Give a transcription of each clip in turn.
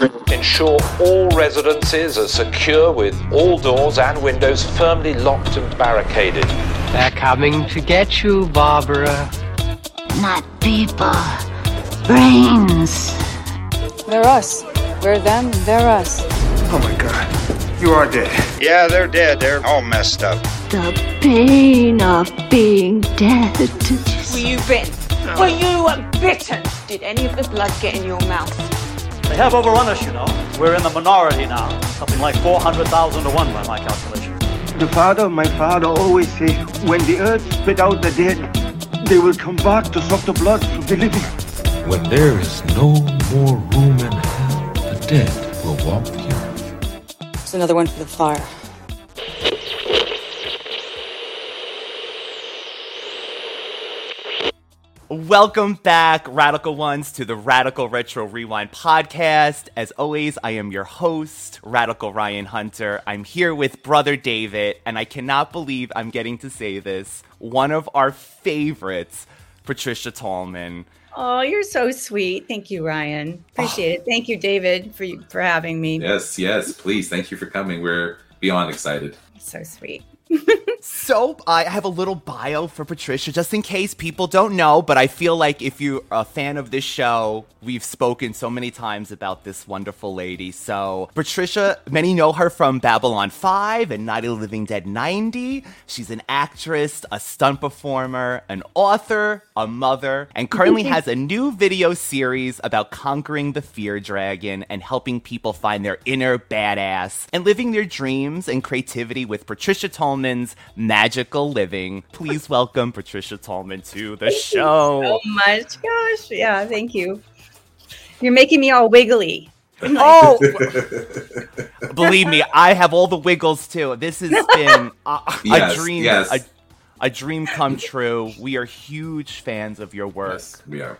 Ensure all residences are secure with all doors and windows firmly locked and barricaded. They're coming to get you, Barbara. Not people. Brains. They're us. We're them, they're us. Oh my god. You are dead. Yeah, they're dead. They're all messed up. The pain of being dead. Where you bitten? Were you bitten? Did any of the blood get in your mouth? They have overrun us, you know. We're in the minority now. Something like 400,000 to 1 by my calculation. The father, my father, always say, when the earth spit out the dead, they will come back to suck the blood from the living. When there is no more room in hell, the dead will walk the earth. It's another one for the fire. Welcome back, Radical Ones, to the Radical Retro Rewind podcast. As always, I am your host, Radical Ryan Hunter. I'm here with Brother David, and I cannot believe I'm getting to say this. One of our favorites, Patricia Tallman. Oh, you're so sweet. Thank you, Ryan. Appreciate it. Thank you, David, for for having me. Yes, yes, please. Thank you for coming. We're beyond excited. So sweet. So I have a little bio for Patricia, just in case people don't know. But I feel like if you're a fan of this show, we've spoken so many times about this wonderful lady. So Patricia, many know her from Babylon 5 and Night of the Living Dead 90. She's an actress, a stunt performer, an author, a mother, and currently has a new video series about conquering the fear dragon and helping people find their inner badass and living their dreams and creativity with Patricia Tallman's Magical Living. Please welcome Patricia Tallman to the Thank show. You so much. Gosh, yeah, thank you. You're making me all wiggly. Oh, believe me, I have all the wiggles too. This has been a, Yes, a dream, yes. a, a dream come true. We are huge fans of your work. Yes, we are.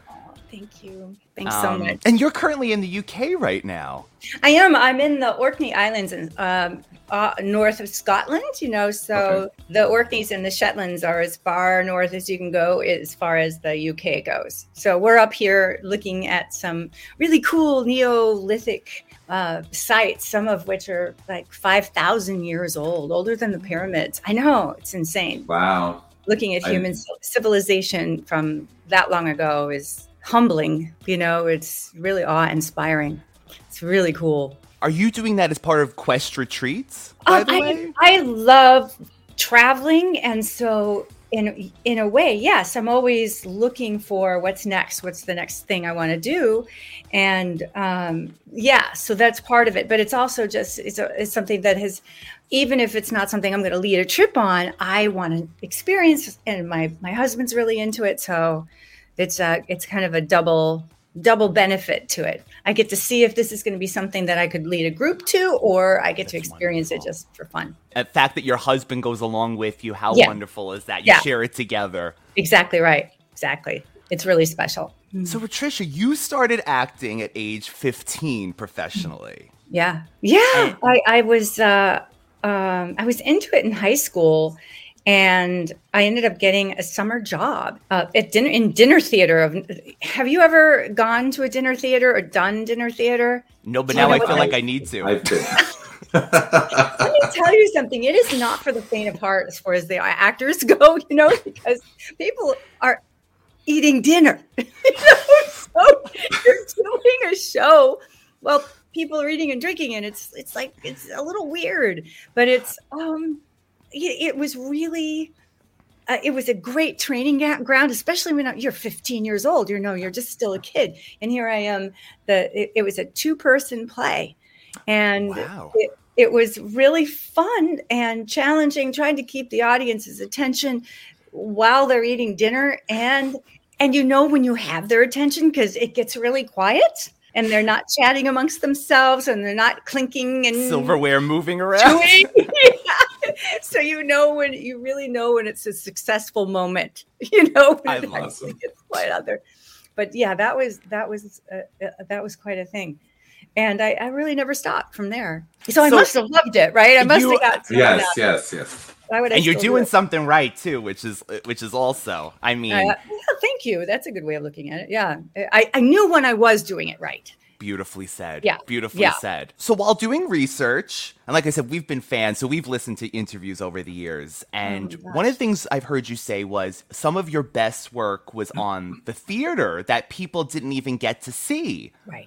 Thank you. Thanks so Um, much. And you're currently in the UK right now. I am. I'm in the Orkney Islands in um, uh, north of Scotland. You know, so the Orkneys and the Shetlands are as far north as you can go, as far as the UK goes. So we're up here looking at some really cool Neolithic uh, sites, some of which are like five thousand years old, older than the pyramids. I know it's insane. Wow. Looking at human ci- civilization from that long ago is humbling. You know, it's really awe-inspiring. It's really cool. Are you doing that as part of Quest Retreats? By Um, the I, I love traveling, and so in in a way, yes, I'm always looking for what's next. What's the next thing I want to do, and um, yeah, so that's part of it. But it's also just it's a, it's something that has, even if it's not something I'm going to lead a trip on, I want to experience, and my my husband's really into it, so it's a it's kind of a double double benefit to it. I get to see if this is going to be something that I could lead a group to, or I get to experience it just for fun. the fact that your husband goes along with you, how Yeah. wonderful is that? You Yeah. share it together. Exactly right. Exactly. It's really special. So, Patricia, you started acting at age 15 professionally. Yeah, yeah. I, I was uh, um, I was into it in high school, and I ended up getting a summer job uh, at dinner in dinner theater. Of have you ever gone to a dinner theater or done dinner theater? No, but Do you now know I feel I- like I need to. I've been. Let me tell you something. It is not for the faint of heart as far as the actors go, you know, because people are eating dinner. you know, so you're doing a show while people are eating and drinking, and it's it's like it's a little weird, but it's um, it, it was really. Uh, it was a great training ground, especially when you're 15 years old. You know, you're just still a kid, and here I am. The it, it was a two-person play, and Wow. it, it was really fun and challenging trying to keep the audience's attention while they're eating dinner and and you know when you have their attention because it gets really quiet and they're not chatting amongst themselves and they're not clinking and Silverware moving around. chewing. Yeah. so you know when you really know when it's a successful moment you know when I it love actually gets quiet out there but yeah that was that was uh, uh, that was quite a thing and I, I really never stopped from there so, I must have loved it right I must you- have got some of Yes, that. yes, yes. Why would I And you're still do doing something right too, which is which is also, I mean, Uh, yeah, thank you. That's a good way of looking at it. Yeah, I, I knew when I was doing it right. Beautifully said. Yeah, Beautifully yeah. said. So while doing research, and like I said, we've been fans, so we've listened to interviews over the years. And Oh one of the things I've heard you say was some of your best work was mm-hmm. on the theater that people didn't even get to see. Right.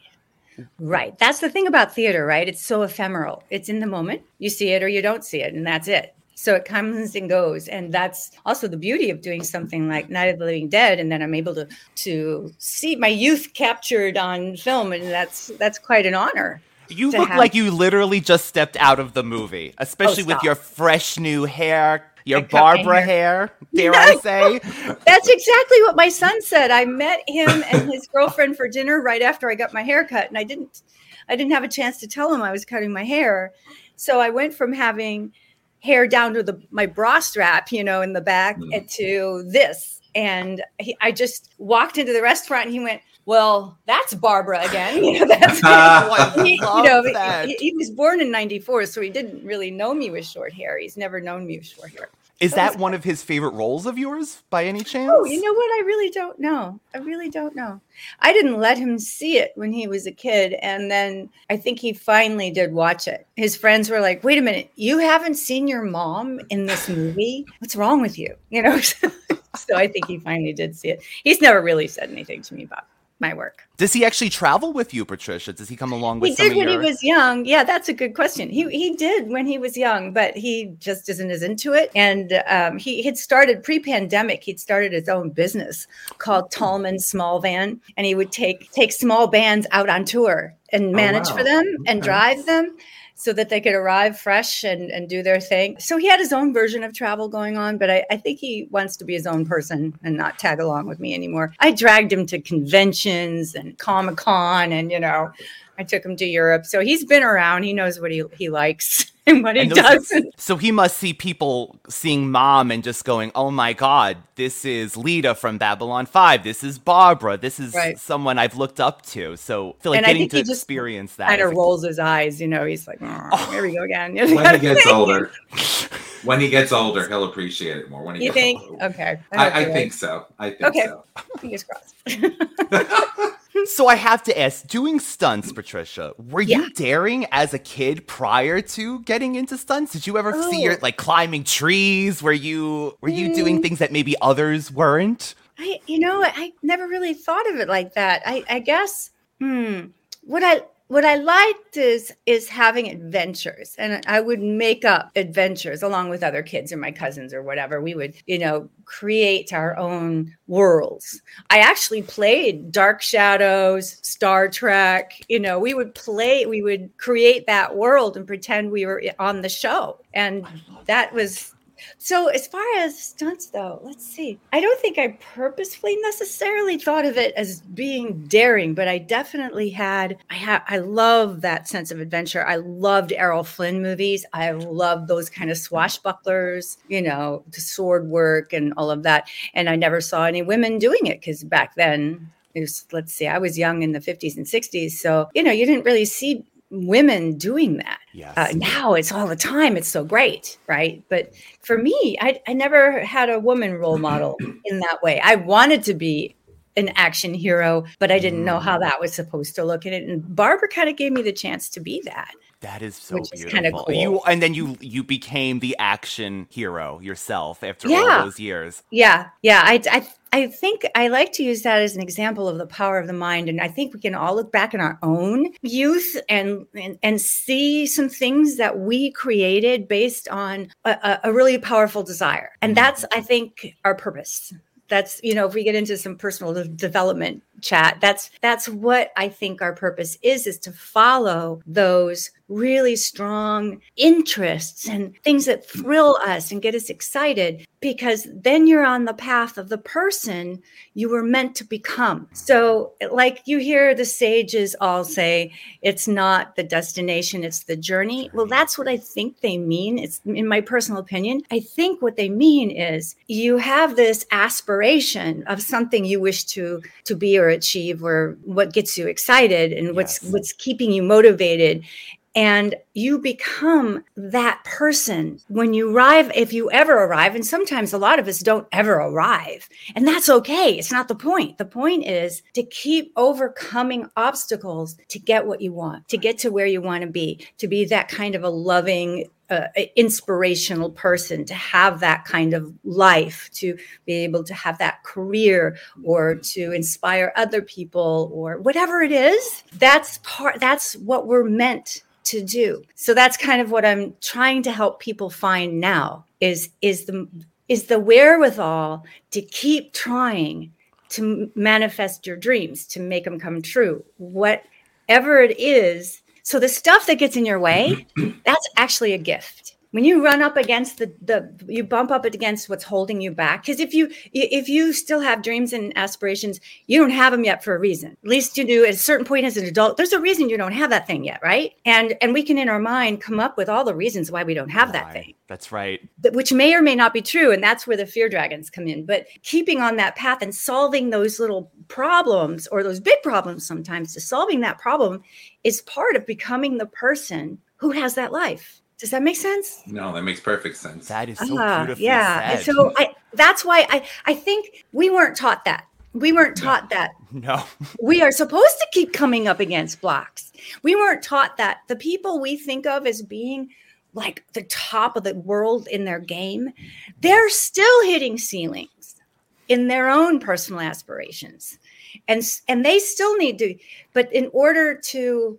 Right. That's the thing about theater, right? It's so ephemeral. It's in the moment. You see it or you don't see it, and that's it. So it comes and goes. And that's also the beauty of doing something like Night of the Living Dead. And then I'm able to to see my youth captured on film. And that's that's quite an honor. You look have- like you literally just stepped out of the movie, especially oh, with your fresh new hair, your I Barbara hair, hair. dare I say. That's exactly what my son said. I met him and his girlfriend for dinner right after I got my hair cut, and I didn't, I didn't have a chance to tell him I was cutting my hair. So I went from having hair down to the my bra strap, you know, in the back, mm. and to this, and he, I just walked into the restaurant, and he went. Well, that's Barbara again. You know, that's he, you know, that. he, he was born in '94, so he didn't really know me with short hair. He's never known me with short hair. Is that one of his favorite roles of yours by any oh, chance? Oh, you know what? I really don't know. I really don't know. I didn't let him see it when he was a kid. And then I think he finally did watch it. His friends were like, wait a minute, you haven't seen your mom in this movie? What's wrong with you? You know? so I think he finally did see it. He's never really said anything to me about my work. Does he actually travel with you, Patricia? Does he come along with He some did of when your... he was young. Yeah, that's a good question. He he did when he was young, but he just isn't as into it. And um, he had started pre-pandemic. He'd started his own business called Tallman Small Van, and he would take take small bands out on tour and manage wow. for them and Okay. drive them. So that they could arrive fresh and, and do their thing. So he had his own version of travel going on, but I, I think he wants to be his own person and not tag along with me anymore. I dragged him to conventions and Comic Con, and you know, I took him to Europe. So he's been around. He knows what he, he likes and what he And those- doesn't. So he must see people seeing mom and just going, "Oh my God, this is Lyta from Babylon Five. This is Barbara. This is Right. someone I've looked up to." So I feel like And I getting think to he just experience that. Kind of is a- rolls his eyes, you know. He's like, mm, "Oh, here we go again. When he gets older, when he gets older, he'll appreciate it more. When he You gets think? older. Okay. hope I, I think so. I think Okay. so. Fingers crossed. So I have to ask, doing stunts, Patricia, were Yeah. you daring as a kid prior to getting into stunts? Did you ever see your Oh. like climbing trees? Were you were you doing Mm. things that maybe others weren't? I, you know, I never really thought of it like that. I, I guess, hmm, what I what I liked is is having adventures, and I would make up adventures along with other kids or my cousins or whatever. We would, you know, create our own worlds. I actually played Dark Shadows, Star Trek. You know, we would play, we would create that world and pretend we were eh, on the show, and that was so as far as stunts though, let's see. I don't think I purposefully necessarily thought of it as being daring, but I definitely had I had I love that sense of adventure. I loved Errol Flynn movies. I loved those kind of swashbucklers, you know, the sword work and all of that. And I never saw any women doing it because back then was, let's see, I was young in the 50s and 60s. So, you know, you didn't really see women doing that. Yes. Uh, now it's all the time. It's so great, right? But for me, I, I never had a woman role model in that way. I wanted to be an action hero, but I didn't know how that was supposed to look. And, it, and Barbara kind of gave me the chance to be that. That is so Which is beautiful. kinda cool. You and then you you became the action hero yourself after Yeah. all those years. Yeah, yeah. I, I, I think I like to use that as an example of the power of the mind, and I think we can all look back in our own youth and and, and see some things that we created based on a, a, really powerful desire, and mm-hmm. that's I think our purpose. That's you know if we get into some personal de- development chat, that's that's what I think our purpose is: is to follow those really strong interests and things that thrill us and get us excited because then you're on the path of the person you were meant to become. So, like you hear the sages all say, it's not the destination, it's the journey. Well, that's what I think they mean. It's in my personal opinion. I think what they mean is you have this aspiration of something you wish to to be or achieve or what gets you excited and what's what's keeping you motivated and you become that person when you arrive if you ever arrive and sometimes a lot of us don't ever arrive. And that's okay. It's not the point. The point is to keep overcoming obstacles to get what you want to get to where you want to be to be that kind of a loving uh, inspirational person to have that kind of life to be able to have that career or to inspire other people or whatever it is. That's part that's what we're meant to do. So that's kind of what i'm trying to help people find now is is the is the wherewithal to keep trying to manifest your dreams to make them come true. Whatever it is so the stuff that gets in your way that's actually a gift when you run up against the the you bump up against what's holding you back because if you if you still have dreams and aspirations you don't have them yet for a reason. At least you do at a certain point as an adult there's a reason you don't have that thing yet right? And and we can in our mind come up with all the reasons why we don't have that thing. That's right. which may or may not be true and that's where the fear dragons come in. But keeping on that path and solving those little problems or those big problems sometimes to solving that problem is part of becoming the person who has that life does that make sense No, that makes perfect sense. That is Ah, yeah and so i that's why i i think we weren't taught that we weren't taught that No. we are supposed to keep coming up against blocks. We weren't taught that. The people we think of as being like the top of the world in their game, they're still hitting ceilings in their own personal aspirations. And and they still need to but in order to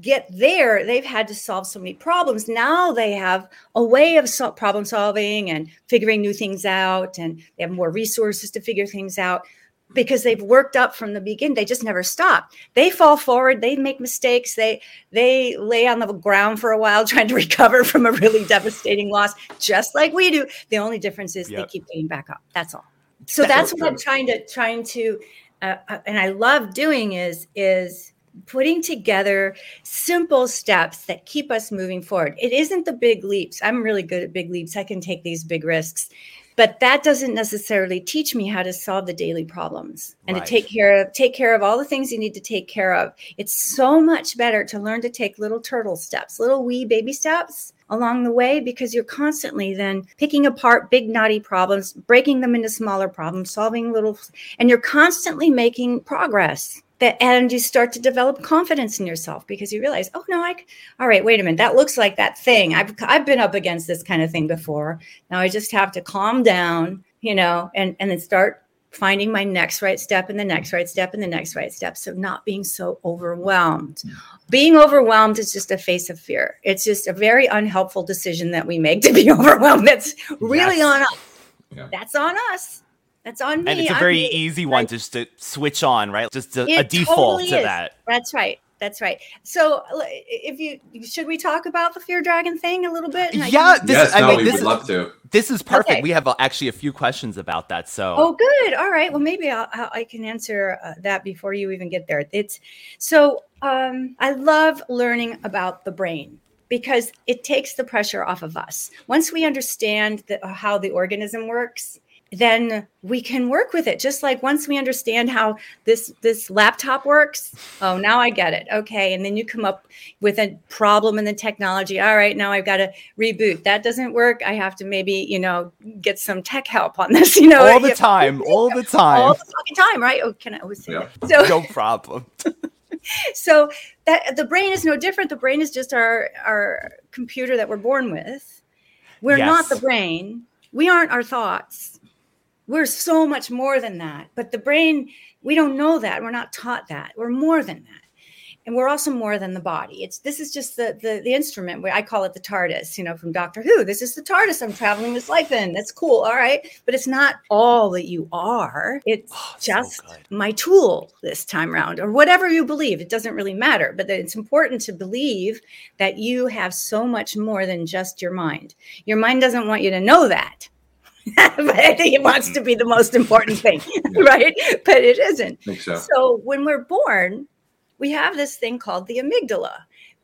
get there, they've had to solve so many problems. Now they have a way of sol- problem solving and figuring new things out, and they have more resources to figure things out because they've worked up from the beginning. They just never stop. They fall forward. They make mistakes. They they lay on the ground for a while trying to recover from a really devastating loss, just like we do. The only difference is they keep getting back up. That's all. So That's that's what I'm trying to trying to, uh, uh, and I love doing is is putting together simple steps that keep us moving forward. It isn't the big leaps. I'm really good at big leaps. I can take these big risks. But that doesn't necessarily teach me how to solve the daily problems and Right. to take care of take care of all the things you need to take care of. It's so much better to learn to take little turtle steps, little wee baby steps along the way because you're constantly then picking apart big knotty problems, breaking them into smaller problems, solving little and you're constantly making progress that and you start to develop confidence in yourself because you realize oh no i all right wait a minute that looks like that thing. I've i've been up against this kind of thing before. Now i just have to calm down you know and and then start finding my next right step and the next right step and the next right step. So not being so overwhelmed. Being overwhelmed is just a face of fear. It's just a very unhelpful decision that we make to be overwhelmed. That's really Yes. on us. Yeah. that's on us that's on me And it's a I'm very me. easy one just to switch on, right? Just a, a default totally to is. that. That's right. That's right. So, if you should we talk about the fear dragon thing a little bit? And Yeah, can- this yes, is, I no, mean, we this would is, love to. This is perfect. Okay. We have uh, actually a few questions about that. So, Oh, good. All right. Well, maybe I'll, I'll, I can answer uh, that before you even get there. It's so um, I love learning about the brain because it takes the pressure off of us. Once we understand the, how the organism works, then we can work with it. Just like once we understand how this this laptop works oh now i get it. Okay and then you come up with a problem in the technology. All right now i've got to reboot. That doesn't work. I have to maybe you know get some tech help on this you know? All the time all the time. All the fucking time right? Oh can i always say yeah. so no problem. So that the brain is no different. The brain is just our our computer that we're born with. We're yes. not the brain. We aren't our thoughts we're so much more than that. But the brain, we don't know that. We're not taught that. We're more than that. And we're also more than the body. It's this is just the the, the instrument where I call it the TARDIS, you know, from Doctor Who. This is the TARDIS I'm traveling this life in. That's cool. All right. But it's not all that you are. It's oh, just so my tool this time around, or whatever you believe. It doesn't really matter. But it's important to believe that you have so much more than just your mind. Your mind doesn't want you to know that but I think it wants to be the most important thing, right? But it isn't. So. so when we're born, we have this thing called the amygdala,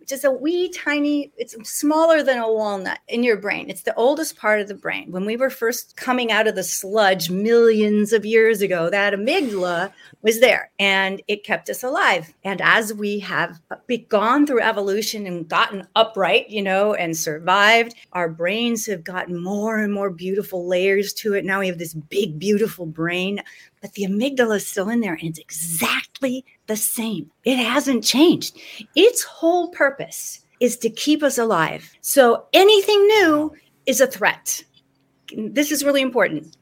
which is a wee tiny, it's smaller than a walnut in your brain. It's the oldest part of the brain. When we were first coming out of the sludge millions of years ago, that amygdala was there and it kept us alive. And as we have gone through evolution and gotten upright, you know, and survived, our brains have gotten more and more beautiful layers to it. Now we have this big, beautiful brain but the amygdala is still in there and it's exactly the same. It hasn't changed. Its whole purpose is to keep us alive. So anything new is a threat. This is really important.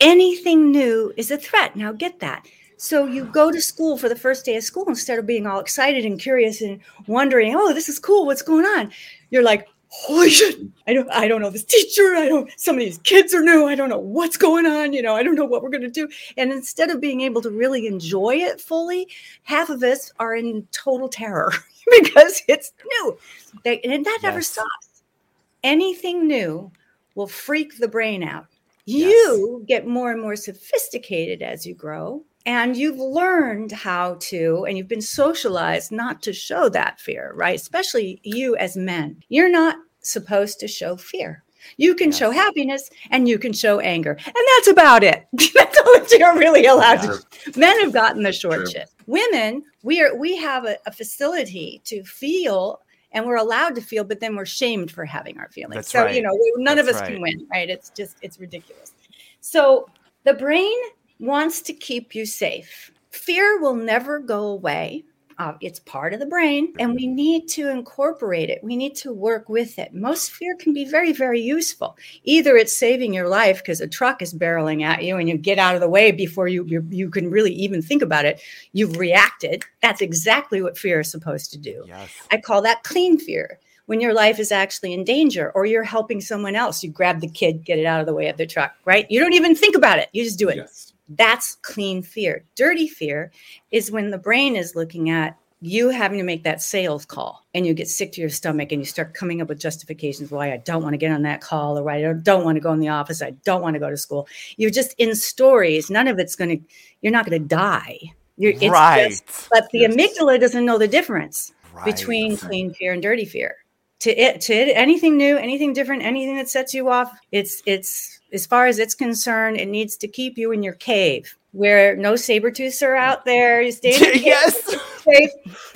Anything new is a threat. Now get that. So you go to school for the first day of school instead of being all excited and curious and wondering, "Oh, this is cool. What's going on?" You're like, holy shit. I don't i don't know this teacher. I don't some of these kids are new. I don't know what's going on you know i don't know what we're going to do. And instead of being able to really enjoy it fully half of us are in total terror because it's new. They, and that yes. never stops. Anything new will freak the brain out. Yes. you get more and more sophisticated as you grow and you've learned how to and you've been socialized not to show that fear right especially you as men you're not supposed to show fear you can yes. show happiness and you can show anger and that's about it that's all that you're really allowed yeah. to men have gotten the short True. shift women we are we have a, a, facility to feel and we're allowed to feel but then we're shamed for having our feelings that's so right. you know none that's of us right. can win right it's just it's ridiculous so the brain wants to keep you safe. Fear will never go away. Uh, it's part of the brain, and we need to incorporate it. We need to work with it. Most fear can be very, very useful. Either it's saving your life because a truck is barreling at you and you get out of the way before you, you, you can really even think about it. You've reacted. That's exactly what fear is supposed to do. Yes. I call that clean fear when your life is actually in danger or you're helping someone else. You grab the kid, get it out of the way of the truck, right? You don't even think about it. You just do it. Yes. That's clean fear. Dirty fear is when the brain is looking at you having to make that sales call and you get sick to your stomach and you start coming up with justifications why I don't want to get on that call or why I don't want to go in the office. I don't want to go to school. You're just in stories. None of it's going to, you're not going to die. You're, it's right. Just, but the yes. amygdala doesn't know the difference right. between clean fear and dirty fear. To it, to it, anything new, anything different, anything that sets you off, it's, it's, as far as it's concerned, it needs to keep you in your cave where no saber tooths are out there. You stay in yes.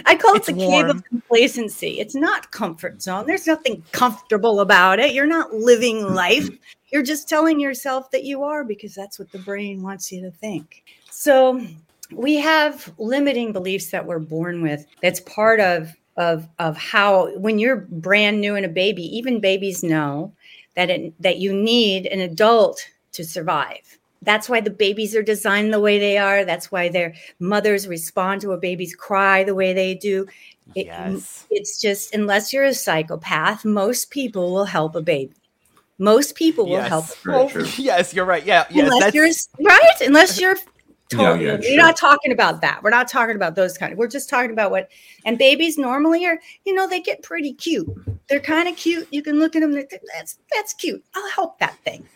I call it's it the warm. cave of complacency. It's not comfort zone. There's nothing comfortable about it. You're not living life. You're just telling yourself that you are because that's what the brain wants you to think. So we have limiting beliefs that we're born with. That's part of of of how when you're brand new and a baby, even babies know that it, that you need an adult to survive. That's why the babies are designed the way they are. That's why their mothers respond to a baby's cry the way they do. It, yes. It's just unless you're a psychopath, most people will help a baby. Most people will yes. help. Yes, you're right. Yeah, yes, unless you're right. Unless you're Totally. Yeah, yeah, We're sure. not talking about that. We're not talking about those kind of. We're just talking about what. And babies normally are, you know, they get pretty cute. They're kind of cute. You can look at them. That's that's cute. I'll help that thing.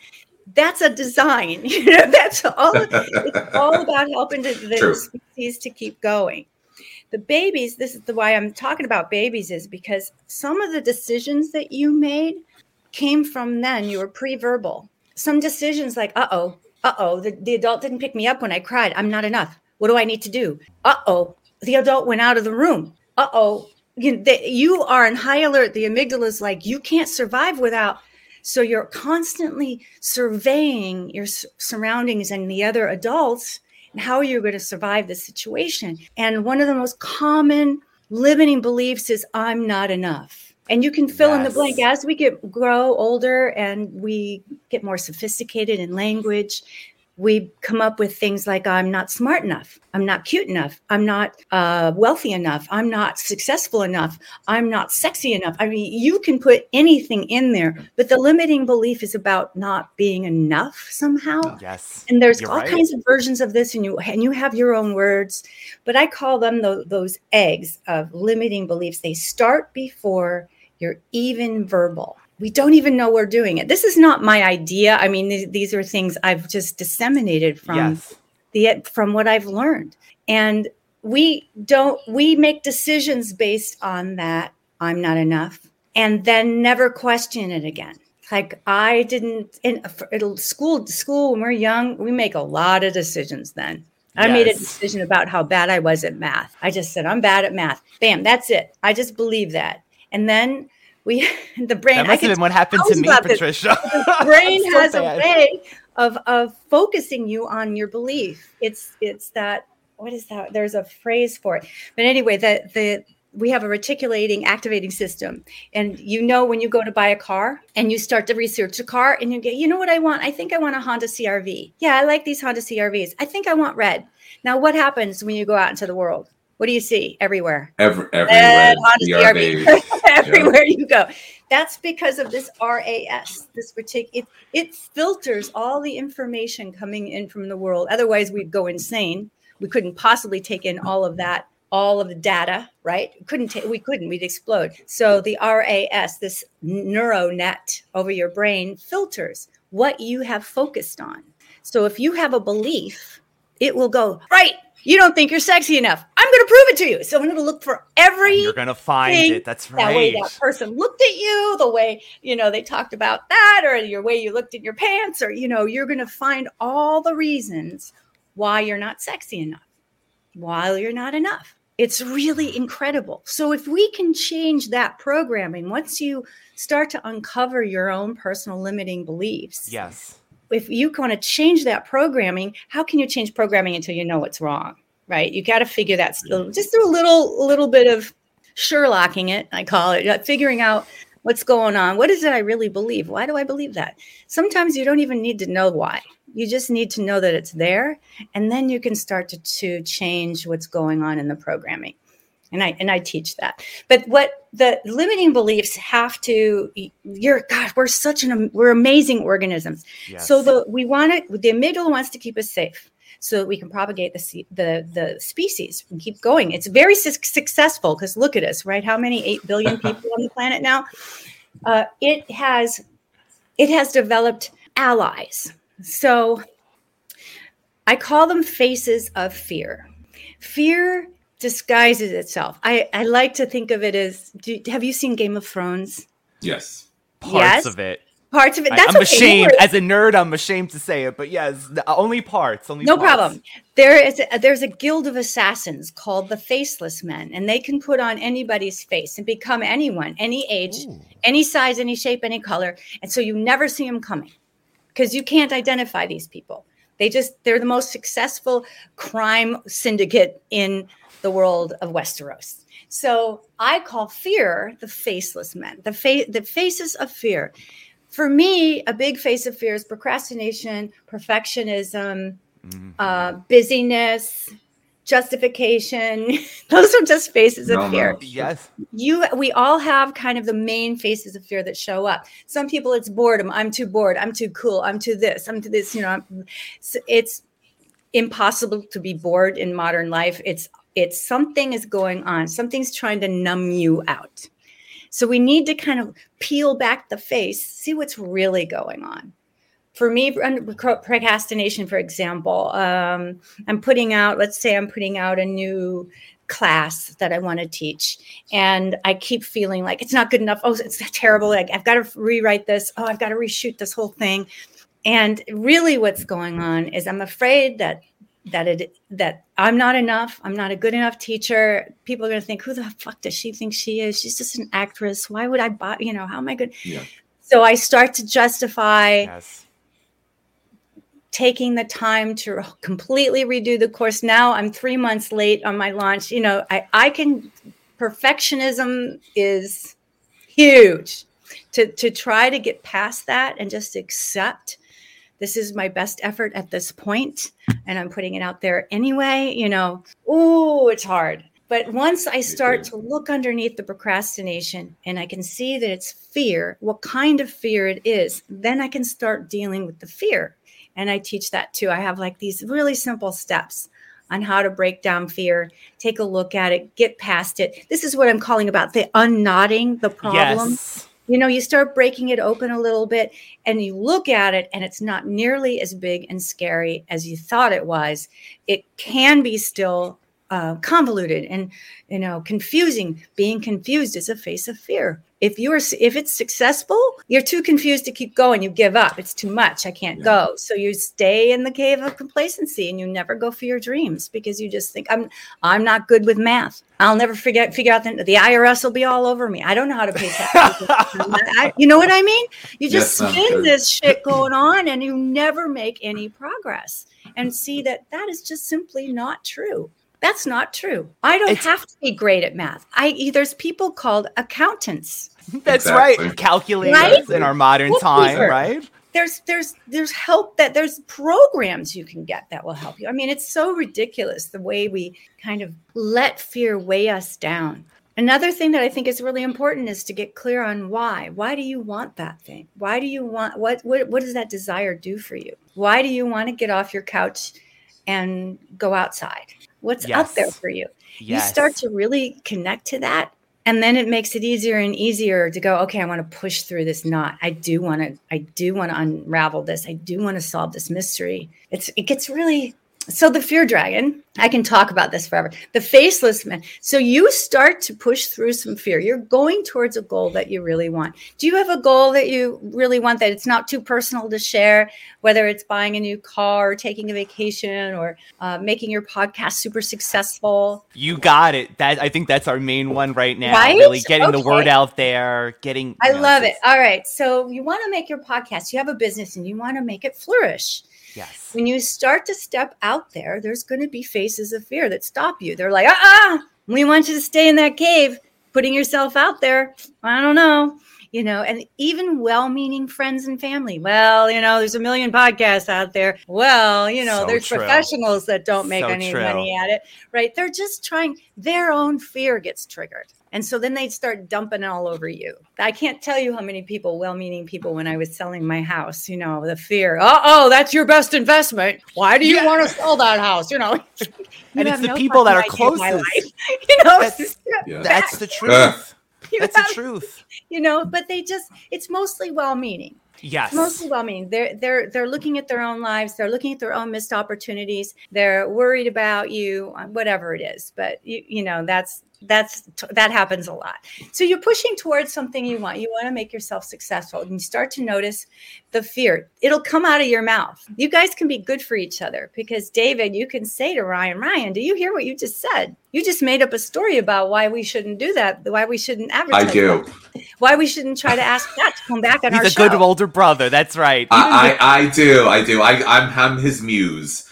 That's a design. You know, that's all. it's all about helping the, the True. species to keep going. The babies. This is the why I'm talking about babies is because some of the decisions that you made came from then. You were pre-verbal. Some decisions like, uh oh, Uh oh, the, the adult didn't pick me up when I cried. I'm not enough. What do I need to do? Uh oh, the adult went out of the room. Uh oh, you, you are in high alert. The amygdala is like, you can't survive without. So you're constantly surveying your surroundings and the other adults and how you're going to survive the situation. And one of the most common limiting beliefs is, I'm not enough. And you can fill yes. in the blank as we get grow older and we get more sophisticated in language we come up with things like i'm not smart enough. I'm not cute enough. I'm not uh, wealthy enough. I'm not successful enough. I'm not sexy enough. I mean you can put anything in there but the limiting belief is about not being enough somehow. Yes. And there's all right. kinds of versions of this and you and you have your own words but i call them the, those eggs of limiting beliefs. They start before you're even verbal we don't even know we're doing it. This is not my idea. I mean, th- these are things I've just disseminated from yes. the from what I've learned. And we don't we make decisions based on that I'm not enough and then never question it again. Like I didn't in school school when we're young, we make a lot of decisions then. I yes. made a decision about how bad I was at math. I just said I'm bad at math. Bam, that's it. I just believe that. And then we the brain that must have been what happened to me patricia. The brain so has bad. a way of of focusing you on your belief. It's it's that what is that? There's a phrase for it. But anyway the the we have a reticulating activating system. And you know when you go to buy a car and you start to research a car and you get you know what i want? I think i want a honda crv yeah i like these honda crvs i think i want red. Now what happens when you go out into the world? What do you see? Everywhere? Every, everywhere. everywhere you go. That's because of this RAS. This particular it, it filters all the information coming in from the world. Otherwise, we'd go insane. We couldn't possibly take in all of that all of the data, right? Couldn't take, we couldn't, we'd explode. So the RAS, this neuro net over your brain, filters what you have focused on. So if you have a belief, it will go, right, you don't think you're sexy enough. I'm going to prove it to you. So I'm going to look for every. And you're going to find it. That's right. That way that person looked at you, the way you know they talked about that, or your way you looked at your pants, or you know you're going to find all the reasons why you're not sexy enough, why you're not enough. It's really incredible. So if we can change that programming, once you start to uncover your own personal limiting beliefs, yes, if you want to change that programming, how can you change programming until you know what's wrong? Right? You got to figure that still, just through a little little bit of Sherlocking it, I call it, uh, figuring out what's going on. What is it I really believe? Why do I believe that? Sometimes you don't even need to know why. You just need to know that it's there, and then you can start to, to change what's going on in the programming and I and I teach that. But what the limiting beliefs have to you're God, we're such an we're amazing organisms. Yes. So the we want it the amygdala wants to keep us safe so that we can propagate the the the species and keep going. It's very su- successful because look at us, right? How many 8 billion people on the planet now? Uh, it has it has developed allies. So I call them faces of fear. Fear disguises itself. I, I like to think of it as do, have you seen Game of Thrones? Yes. Parts yes? of it. Parts of it. That's I, am okay. ashamed as a nerd. I'm ashamed to say it, but yes, the, only parts. Only no parts. problem. There is a, there's a guild of assassins called the Faceless Men, and they can put on anybody's face and become anyone, any age, Ooh. any size, any shape, any color, and so you never see them coming because you can't identify these people. They just they're the most successful crime syndicate in the world of Westeros. So I call fear the faceless men, the fa- the faces of fear. For me, a big face of fear is procrastination, perfectionism, mm-hmm. uh, busyness, justification. Those are just faces no, of fear. No. Yes. You we all have kind of the main faces of fear that show up. Some people it's boredom. I'm too bored. I'm too cool. I'm too this. I'm too this, you know. it's impossible to be bored in modern life. It's it's something is going on, something's trying to numb you out. So we need to kind of peel back the face, see what's really going on. For me, procrastination, for example, um, I'm putting out, let's say I'm putting out a new class that I want to teach. And I keep feeling like it's not good enough. Oh, it's terrible. Like I've got to rewrite this. Oh, I've got to reshoot this whole thing. and really what's going on is i'm afraid that that it that i'm not enough i'm not a good enough teacher. People are going to think who the fuck does she think she is? She's just an actress. Why would i buy you know how am i good? Yeah. so i start to justify Yes. taking the time to completely redo the course. Now i'm three months late on my launch. You know i i can perfectionism is huge. To to try to get past that and just accept this is my best effort at this point and i'm putting it out there anyway you know. Oh it's hard. But once i start to look underneath the procrastination and i can see that it's fear what kind of fear it is then i can start dealing with the fear. And i teach that too. I have like these really simple steps on how to break down fear take a look at it get past it. This is what i'm calling about the unknotting the problem. Yes. You know you start breaking it open a little bit and you look at it and it's not nearly as big and scary as you thought it was. It can be still uh, convoluted and you know confusing. Being confused is a face of fear. If you're if it's successful you're too confused to keep going. You give up. It's too much. I can't go. So you stay in the cave of complacency and you never go for your dreams because you just think i'm i'm not good with math. I'll never forget figure out the, the irs will be all over me. I don't know how to pay taxes. I- you know what i mean? You just Yes, spin this shit going on and you never make any progress. And see that that is just simply not true that's not true. I don't It's- have to be great at math. I there's people called accountants. That's Exactly. right. Calculators Right? in our modern Well, time, Peter, right? There's there's there's help that there's programs you can get that will help you. I mean, it's so ridiculous the way we kind of let fear weigh us down. Another thing that I think is really important is to get clear on why. Why do you want that thing? Why do you want what what what does that desire do for you? Why do you want to get off your couch and go outside? What's out there for you? you start to really connect to that and then it makes it easier and easier to go okay i want to push through this knot. I do want to i do want to unravel this. I do want to solve this mystery. It's it gets really so the fear dragon i can talk about this forever the faceless man so you start to push through some fear you're going towards a goal that you really want do you have a goal that you really want that it's not too personal to share whether it's buying a new car or taking a vacation or uh, making your podcast super successful You got it. That I think that's our main one right now. Right? Really getting the word out there, getting I know, love it. All right. So you want to make your podcast, you have a business and you want to make it flourish. Yes. When you start to step out there, there's going to be faces of fear that stop you. They're like, ah, ah, we want you to stay in that cave, putting yourself out there. I don't know. You know, and even well meaning friends and family. Well, you know, there's a million podcasts out there. Well, you know, So there's true. professionals that don't make So any true. money at it, right? They're just trying, their own fear gets triggered. And so then they'd start dumping all over you. I can't tell you how many people, well meaning people, when I was selling my house, you know, the fear, uh oh, that's your best investment. Why do you want to sell that house? You know, You And it's the no people that are fucking idea of my closest. life. You know, That's- Yeah. That's the truth. Ugh. You That's the truth. you know, but they just, it's mostly well meaning. Yes. mostly well meaning they're they're they're looking at their own lives they're looking at their own missed opportunities they're worried about you whatever it is but you you know that's that's that happens a lot so you're pushing towards something you want you want to make yourself successful and you start to notice the fear it'll come out of your mouth you guys can be good for each other because david you can say to ryan ryan do you hear what you just said you just made up a story about why we shouldn't do that why we shouldn't advertise I do. that, why we shouldn't try to ask that to come back on our He's a show good older brother. That's right. I, I, I do. I do. I, I'm, I'm his muse.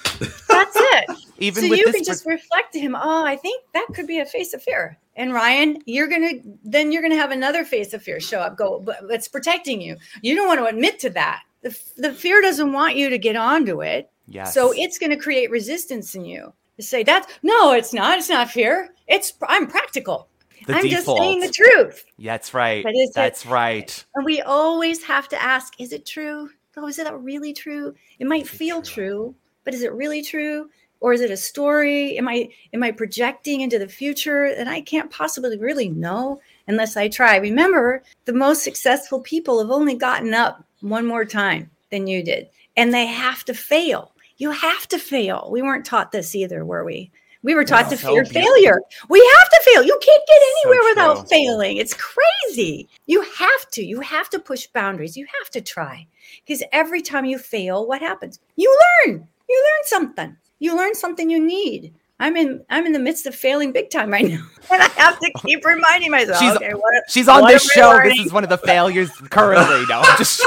That's it. even so with you can just reflect to him, oh, I think that could be a face of fear. And Ryan, you're gonna then you're gonna have another face of fear show up. Go, but it's protecting you. You don't want to admit to that. The, the fear doesn't want you to get onto it. Yes. So it's to create resistance in you to say that's no, it's not. It's not fear. It's I'm practical. The I'm just saying the default. truth. That's right. But is it- That's right. And we always have to ask, is it true? Oh, is that really true? It might feel true, but is it really true? Or is it a story? Am I am I projecting into the future? And I can't possibly really know unless I try. Remember, the most successful people have only gotten up one more time than you did. And they have to fail. You have to fail. We weren't taught this either, were we? We were taught to fear failure. We have to fail. You can't get So anywhere without without failing. It's crazy. You have to. You have to push boundaries. You have to try. Because every time you fail, what happens? You learn. You learn something. You learn something you need. I'm in I'm in the midst of failing big time right now. And I have to keep reminding myself. She's, okay, what, she's on this show. This is one of the failures currently. No, I'm just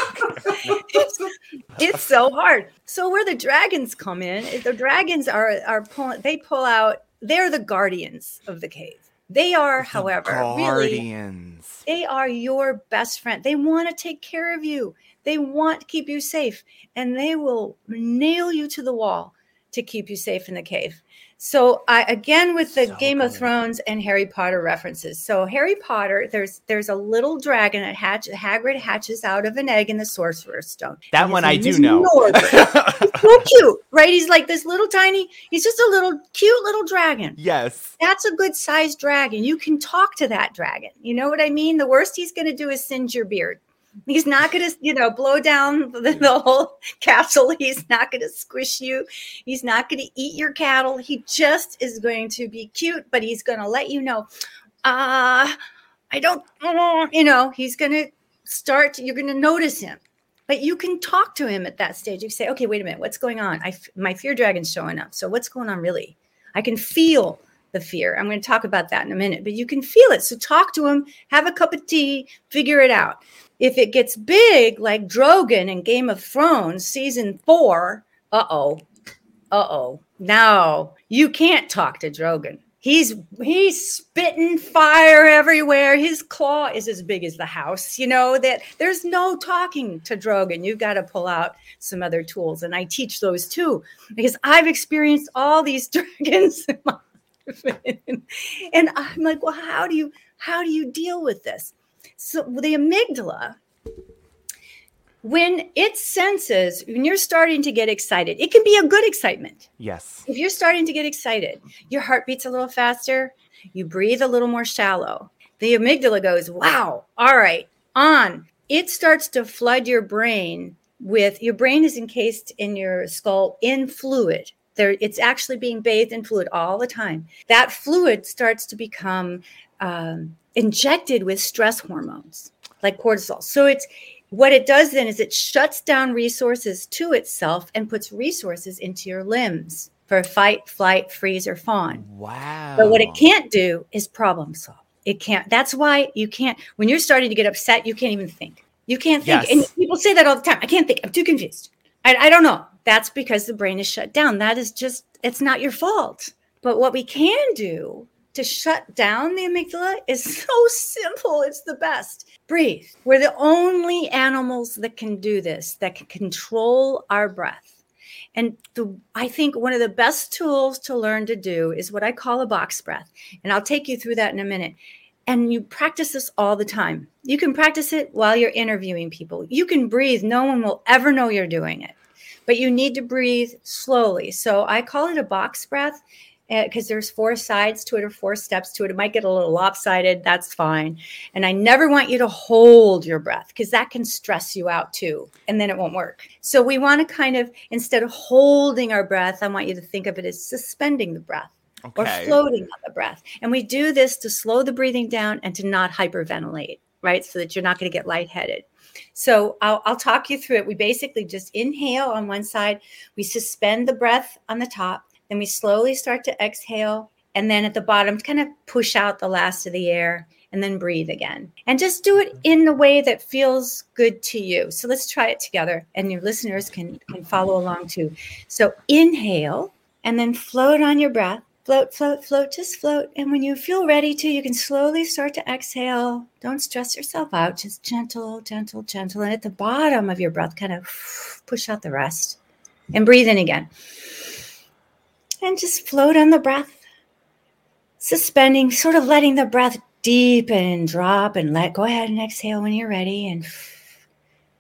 it's, it's so hard. So where the dragons come in, eh, the dragons are are pulling. They pull out. They're the guardians of the cave. They are, however, really guardians. they are your best friend. They want to take care of you. They want to keep you safe, and they will nail you to the wall to keep you safe in the cave. So I again with the Game of Thrones and Harry Potter references. So Harry Potter, there's there's a little dragon that hatch Hagrid hatches out of an egg in the Sorcerer's Stone. That one I do know. He's so cute, right? He's like this little tiny. He's just a little cute little dragon. yes. That's a good sized dragon. You can talk to that dragon. You know what I mean? The worst he's going to do is singe your beard. He's not going to, you know, blow down the, the whole castle. He's not going to squish you. He's not going to eat your cattle. He just is going to be cute, but he's going to let you know, uh, I don't, you know, he's going to start, you're going to notice him. But you can talk to him at that stage. You say, okay, wait a minute, what's going on? I, my fear dragon's showing up. So what's going on really? I can feel the fear. I'm going to talk about that in a minute, but you can feel it. So talk to him, have a cup of tea, figure it out. If it gets big, like Drogon in Game of Thrones season four, uh oh, uh oh. Now you can't talk to Drogon. He's he's spitting fire everywhere. His claw is as big as the house. You know that there's no talking to Drogon. You've got to pull out some other tools, and I teach those too because I've experienced all these dragons. and I'm like, well, how do you how do you deal with this? So the amygdala when it senses when you're starting to get excited it can be a good excitement. Yes. if you're starting to get excited your heart beats a little faster you breathe a little more shallow the amygdala goes wow all right on. It starts to flood your brain with your brain is encased in your skull in fluid. There it's actually being bathed in fluid all the time. That fluid starts to become um, injected with stress hormones like cortisol so it's what it does then is it shuts down resources to itself and puts resources into your limbs for fight, flight, freeze, or fawn. Wow. But what it can't do is problem solve. It can't. That's why you can't, when you're starting to get upset, you can't even think. You can't think. Yes. And people say that all the time. I can't think. I'm too confused. I, I don't know. That's because the brain is shut down. That is just, it's not your fault. But what we can do to shut down the amygdala is so simple. It's the best. Breathe. We're the only animals that can do this, that can control our breath. And the, I think one of the best tools to learn to do is what I call a box breath. And I'll take you through that in a minute. And you practice this all the time. You can practice it while you're interviewing people. You can breathe. No one will ever know you're doing it, but you need to breathe slowly. So I call it a box breath Eh, because there's four sides to it or four steps to it. It might get a little lopsided. That's fine. And I never want you to hold your breath because that can stress you out too. And then it won't work. So we want to kind of, instead of holding our breath, I want you to think of it as suspending the breath or floating on the breath. And we do this to slow the breathing down and to not hyperventilate, right? So that you're not going to get lightheaded. So I'll, I'll talk you through it. We basically just inhale on one side, we suspend the breath on the top, then we slowly start to exhale. And then at the bottom, kind of push out the last of the air and then breathe again. And just do it in the way that feels good to you. So let's try it together, and your listeners can, can follow along too. So inhale and then float on your breath. Float, float, float, just float. And when you feel ready to, you can slowly start to exhale. Don't stress yourself out, just gentle, gentle, gentle. And at the bottom of your breath, kind of push out the rest and breathe in again. And just float on the breath, suspending, sort of letting the breath deepen and drop and let go ahead and exhale when you're ready. And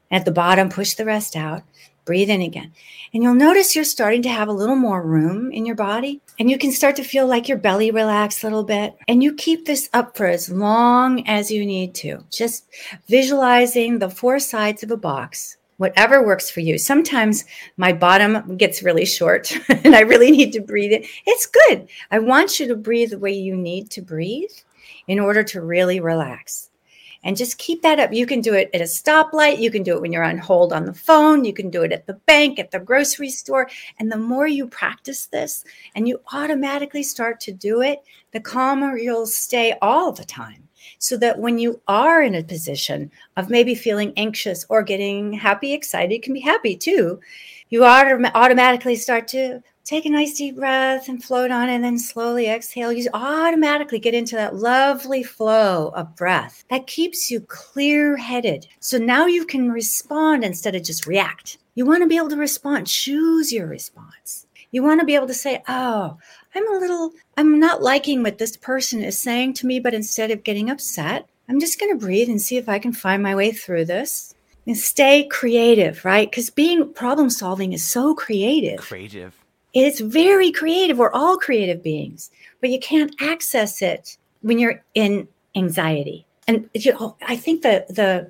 at the bottom, push the rest out. Breathe in again. And you'll notice you're starting to have a little more room in your body. And you can start to feel like your belly relax a little bit. And you keep this up for as long as you need to. Just visualizing the four sides of a box, whatever works for you. Sometimes my bottom gets really short and I really need to breathe it. It's good. I want you to breathe the way you need to breathe. in order to really relax. And just keep that up. You can do it at a stoplight. You can do it when you're on hold on the phone. You can do it at the bank, at the grocery store. And the more you practice this and you automatically start to do it, the calmer you'll stay all the time. So that when you are in a position of maybe feeling anxious or getting happy, excited, you can be happy too, you autom- automatically start to take a nice deep breath and float on and then slowly exhale. You automatically get into that lovely flow of breath that keeps you clear headed so now you can respond instead of just react. You want to be able to respond. Choose your response. You want to be able to say oh i'm a little i'm not liking what this person is saying to me but instead of getting upset i'm just going to breathe and see if i can find my way through this and stay creative right because being problem solving is so creative Creative. it's very creative. We're all creative beings, but you can't access it when you're in anxiety. And you know, I think the the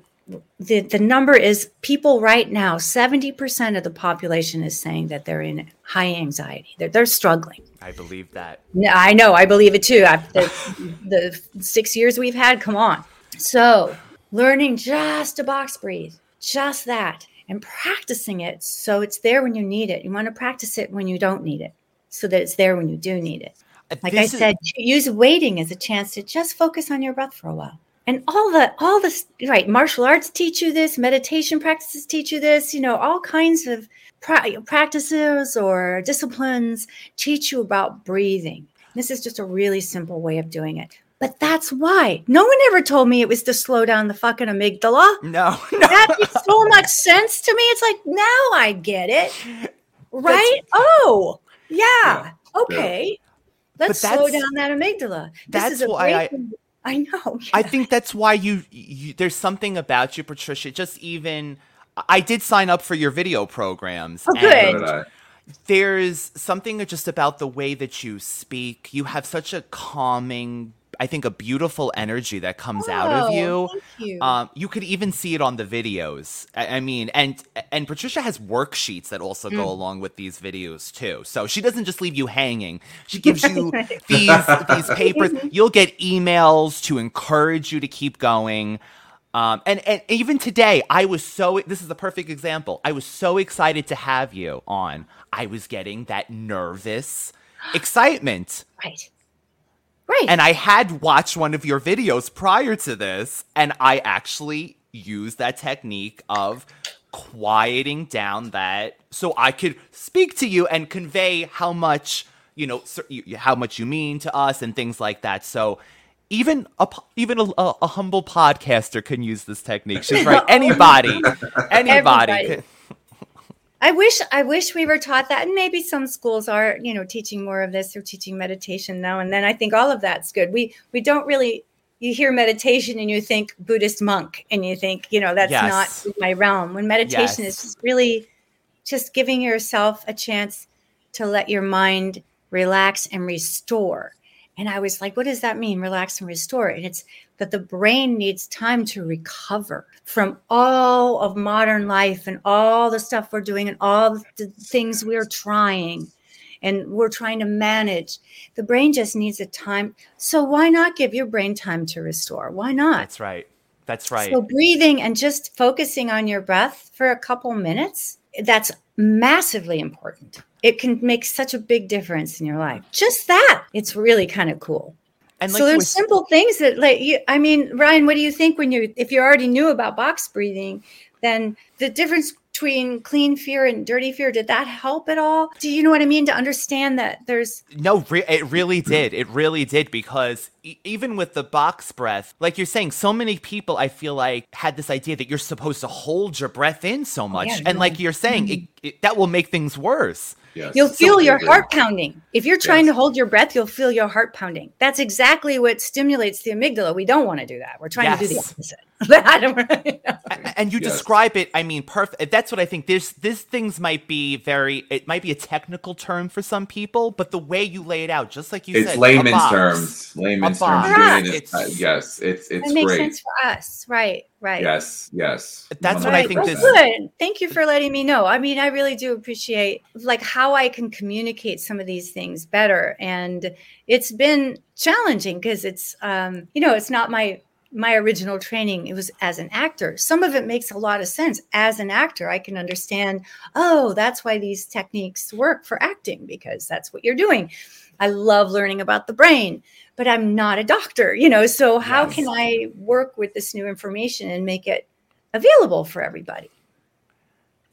the, the number is people right now 70% of the population is saying that they're in high anxiety they're, they're struggling I believe that. no, I know. I believe it too. After the, the six years we've had, come on. So, learning just to box breathe, just that, and practicing it so it's there when you need it. You want to practice it when you don't need it, so that it's there when you do need it. Like I Uh, This is- said, use waiting as a chance to just focus on your breath for a while. And all the all this right, martial arts teach you this, meditation practices teach you this, you know, all kinds of pra- practices or disciplines teach you about breathing. This is just a really simple way of doing it. But that's why no one ever told me it was to slow down the fucking amygdala. No, no. That makes so much sense to me. It's like now I get it. Right? oh, yeah. Okay. Let's slow down that amygdala. This that's is a why great I- I know. I think that's why you, you there's something about you, Patricia. Just even I did sign up for your video programs. Oh, good. and There's something just about the way that you speak. You have such a calming, I think, a beautiful energy that comes out of Oh, you. thank you. Um, you could even see it on the videos. I, I mean, and and Patricia has worksheets that also go Mm. along with these videos too. So she doesn't just leave you hanging. She gives you these these papers. You'll get emails to encourage you to keep going. Um, and, and even today, I was so, this is a perfect example. I was so excited to have you on. I was getting that nervous excitement. Right. Right. And I had watched one of your videos prior to this, and I actually used that technique of quieting down that so I could speak to you and convey how much, you know, how much you mean to us and things like that. So even a even a, a, a humble podcaster can use this technique. She's right. Anybody, anybody. Everybody. can- I wish I wish we were taught that, and maybe some schools are, you know, teaching more of this or teaching meditation now and then. I think all of that's good. We we don't really you hear meditation and you think Buddhist monk, and you think, you know, that's Yes. not my realm. When meditation Yes. is just really just giving yourself a chance to let your mind relax and restore. And I was like, what does that mean? Relax and restore. And it's that the brain needs time to recover from all of modern life and all the stuff we're doing and all the things we're trying and we're trying to manage. The brain just needs a time. So why not give your brain time to restore? Why not? That's right. That's right. So breathing and just focusing on your breath for a couple minutes, that's massively important. It can make such a big difference in your life. Just that. It's really kind of cool. And so there's with- simple things that like you I mean, Ryan, what do you think when you if you already knew about box breathing, then the difference between clean fear and dirty fear, did that help at all? Do you know what I mean? To understand that there's No, re- it really did. It really did because e- even with the box breath, like you're saying, so many people I feel like had this idea that you're supposed to hold your breath in so oh, much, yeah, and like you're saying, mm-hmm. it, it, that will make things worse. You'll feel your heart pounding. If you're trying to hold your breath, you'll feel your heart pounding. That's exactly what stimulates the amygdala. We don't want to do that. We're trying to do the opposite. I And you describe it. I mean, perfect. That's what I think. This these things might be very. It might be a technical term for some people, but the way you lay it out, just like you It's said, layman's box, terms. Layman's terms. for him box. Uh, yes, it's it's it makes great. sense for us, right? Right. Yes, yes. That's what I think Well, this- good. Thank you for letting me know. I mean, I really do appreciate like how I can communicate some of these things better, and it's been challenging because it's um, you know it's not my my original training. It was as an actor. Some of it makes a lot of sense as an actor. I can understand. Oh, that's why these techniques work for acting because that's what you're doing. I love learning about the brain, but I'm not a doctor, you know. So how Yes. can I work with this new information and make it available for everybody?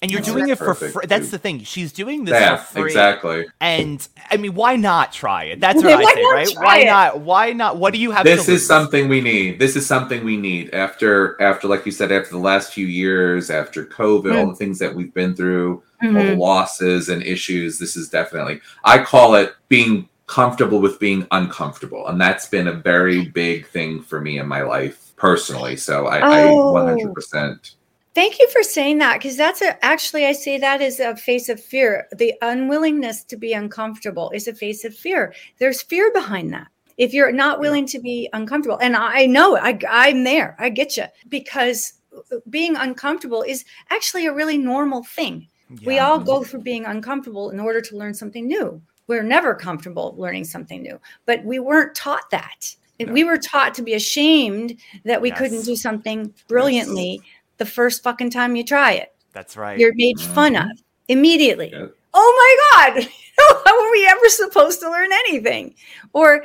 And you're That's doing it for free. That's too. the thing. She's doing this Yeah, for free. exactly. And I mean, why not try it? That's what Why I say, not right? Why it? not? Why not? What do you have? this to is lose? something we need this is something we need after after like you said after the last few years after covid all Mm. the things that we've been through all the Mhm. losses and issues this is definitely i call it being comfortable with being uncomfortable and that's been a very big thing for me in my life personally so i, Oh. I 100% Thank you for saying that because that's a, actually I say that is a face of fear. The unwillingness to be uncomfortable is a face of fear. There's fear behind that. If you're not willing to be uncomfortable, and I know I, I'm there, I get you because uh, being uncomfortable is actually a really normal thing. We all go through being uncomfortable in order to learn something new. We're never comfortable learning something new, but we weren't taught that. And We were taught to be ashamed that we couldn't do something brilliantly the first fucking time you try it. That's right. You're made fun Mhm. of immediately. Yep. Oh my God, how were we ever supposed to learn anything? Or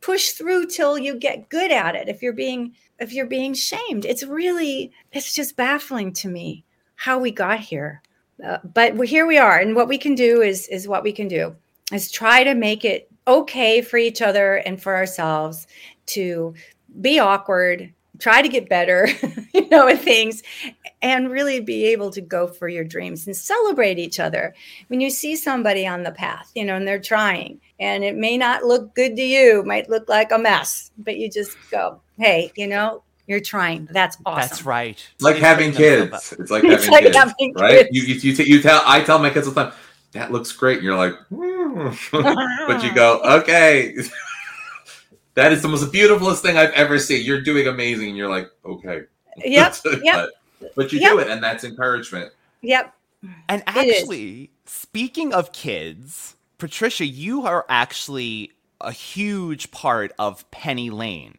push through till you get good at it if you're being if you're being shamed it's really it's just baffling to me how we got here uh, but here we are and what we can do is is what we can do is try to make it okay for each other and for ourselves to be awkward try to get better you know at things and really be able to go for your dreams and celebrate each other when you see somebody on the path you know and they're trying and it may not look good to you might look like a mess but you just go hey you know you're trying that's awesome That's right. Like She's having kids. It's like It's having like kids, having right? kids. You, you, you, t- you tell. I tell my kids all the time, "That looks great," and you're like, "Hmm." but you go, "Okay." That is the most beautifulest thing I've ever seen. You're doing amazing. And you're like, "Okay." Yep, but, yep. but you Yep. do it, and that's encouragement. yep And actually, speaking of kids, Patricia, you are actually a huge part of Penny Lane.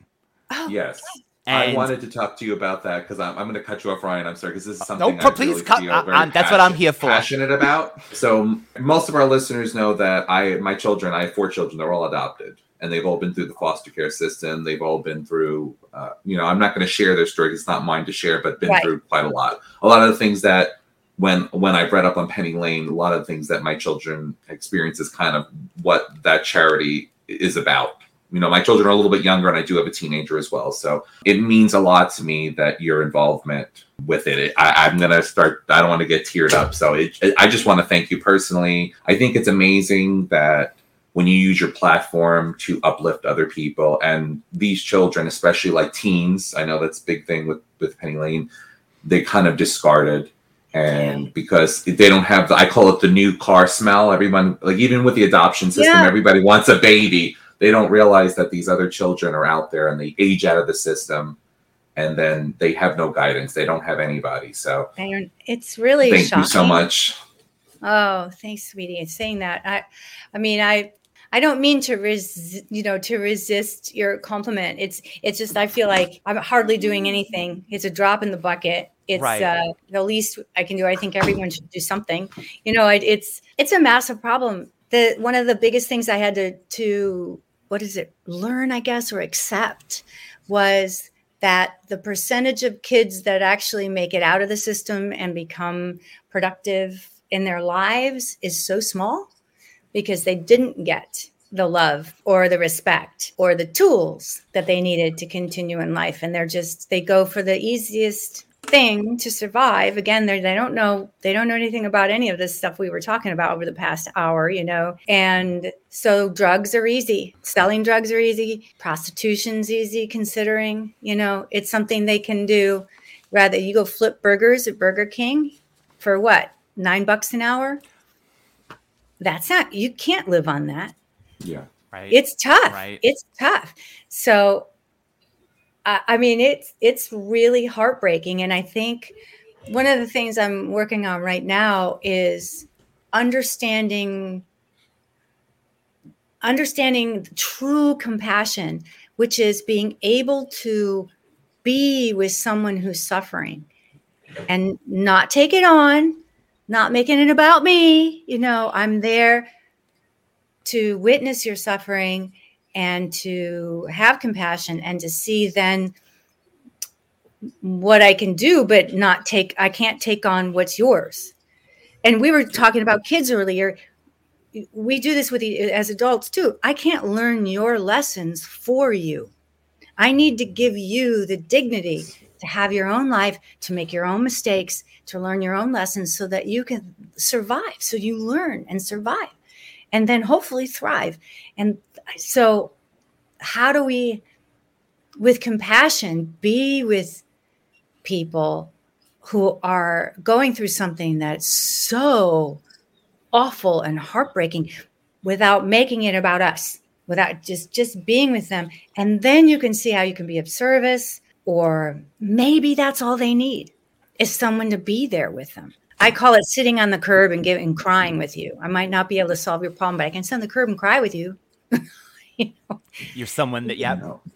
oh Yes. I And- wanted to talk to you about that because I'm, I'm going to cut you off, Ryan. I'm sorry because this is uh, something pl- I please really cut- feel I- very I'm- that's what I'm here for. Passionate about. So most of our listeners know that I, my children, I have four children. They're all adopted, and they've all been through the foster care system. They've all been through, uh, you know, I'm not going to share their story. It's not mine to share, but been Right. through quite a lot. A lot of the things that when when I've read up on Penny Lane, a lot of the things that my children experience is kind of what that charity is about. You know, my children are a little bit younger, and I do have a teenager as well. So it means a lot to me that your involvement with it. I, I'm gonna start. I don't want to get teared up, so it, I just want to thank you personally. I think it's amazing that when you use your platform to uplift other people. And these children, especially like teens, I know that's a big thing with with Penny Lane. They kind of discarded. And because they don't have the, i call it the new car smell. Everyone like even with the adoption system Yeah. everybody wants a baby. They don't realize that these other children are out there and they age out of the system and then they have no guidance. They don't have anybody. So it's really thank shocking you so much. Oh, thanks, sweetie. Saying that, I, I mean, I, I don't mean to res, you know, to resist your compliment. It's, it's just I feel like I'm hardly doing anything. It's a drop in the bucket. It's Right. uh, the least I can do. I think everyone should do something. You know, it, it's, it's a massive problem. The one of the biggest things I had to, to, what is it, learn, I guess, or accept, was that the percentage of kids that actually make it out of the system and become productive in their lives is so small because they didn't get the love or the respect or the tools that they needed to continue in life. And they're just they go for the easiest thing to survive. Again they're, don't know they don't know anything about any of this stuff we were talking about over the past hour you know? And so drugs are easy. Selling drugs are easy. Prostitution's easy considering you know? It's something they can do. Rather you go flip burgers at burger king for what? Nine bucks an hour that's not you can't live on that yeah Right. It's tough. Right. It's tough. So, I, I mean, it's it's really heartbreaking, and I think one of the things I'm working on right now is understanding understanding true compassion, which is being able to be with someone who's suffering and not take it on, not making it about me. You know, I'm there to witness your suffering and to have compassion and to see then what I can do, but not take, I can't take on what's yours. And we were talking about kids earlier. We do this with as adults too. I can't learn your lessons for you. I need to give you the dignity to have your own life, to make your own mistakes, to learn your own lessons so that you can survive. So you learn and survive and then hopefully thrive. And so, how do we, with compassion, be with people who are going through something that's so awful and heartbreaking without making it about us? without just just being with them and then you can see how you can be of service or maybe that's all they need is someone to be there with them. I call it sitting on the curb and giving crying with you. I might not be able to solve your problem but i can sit on the curb and cry with you. You are someone that yeah.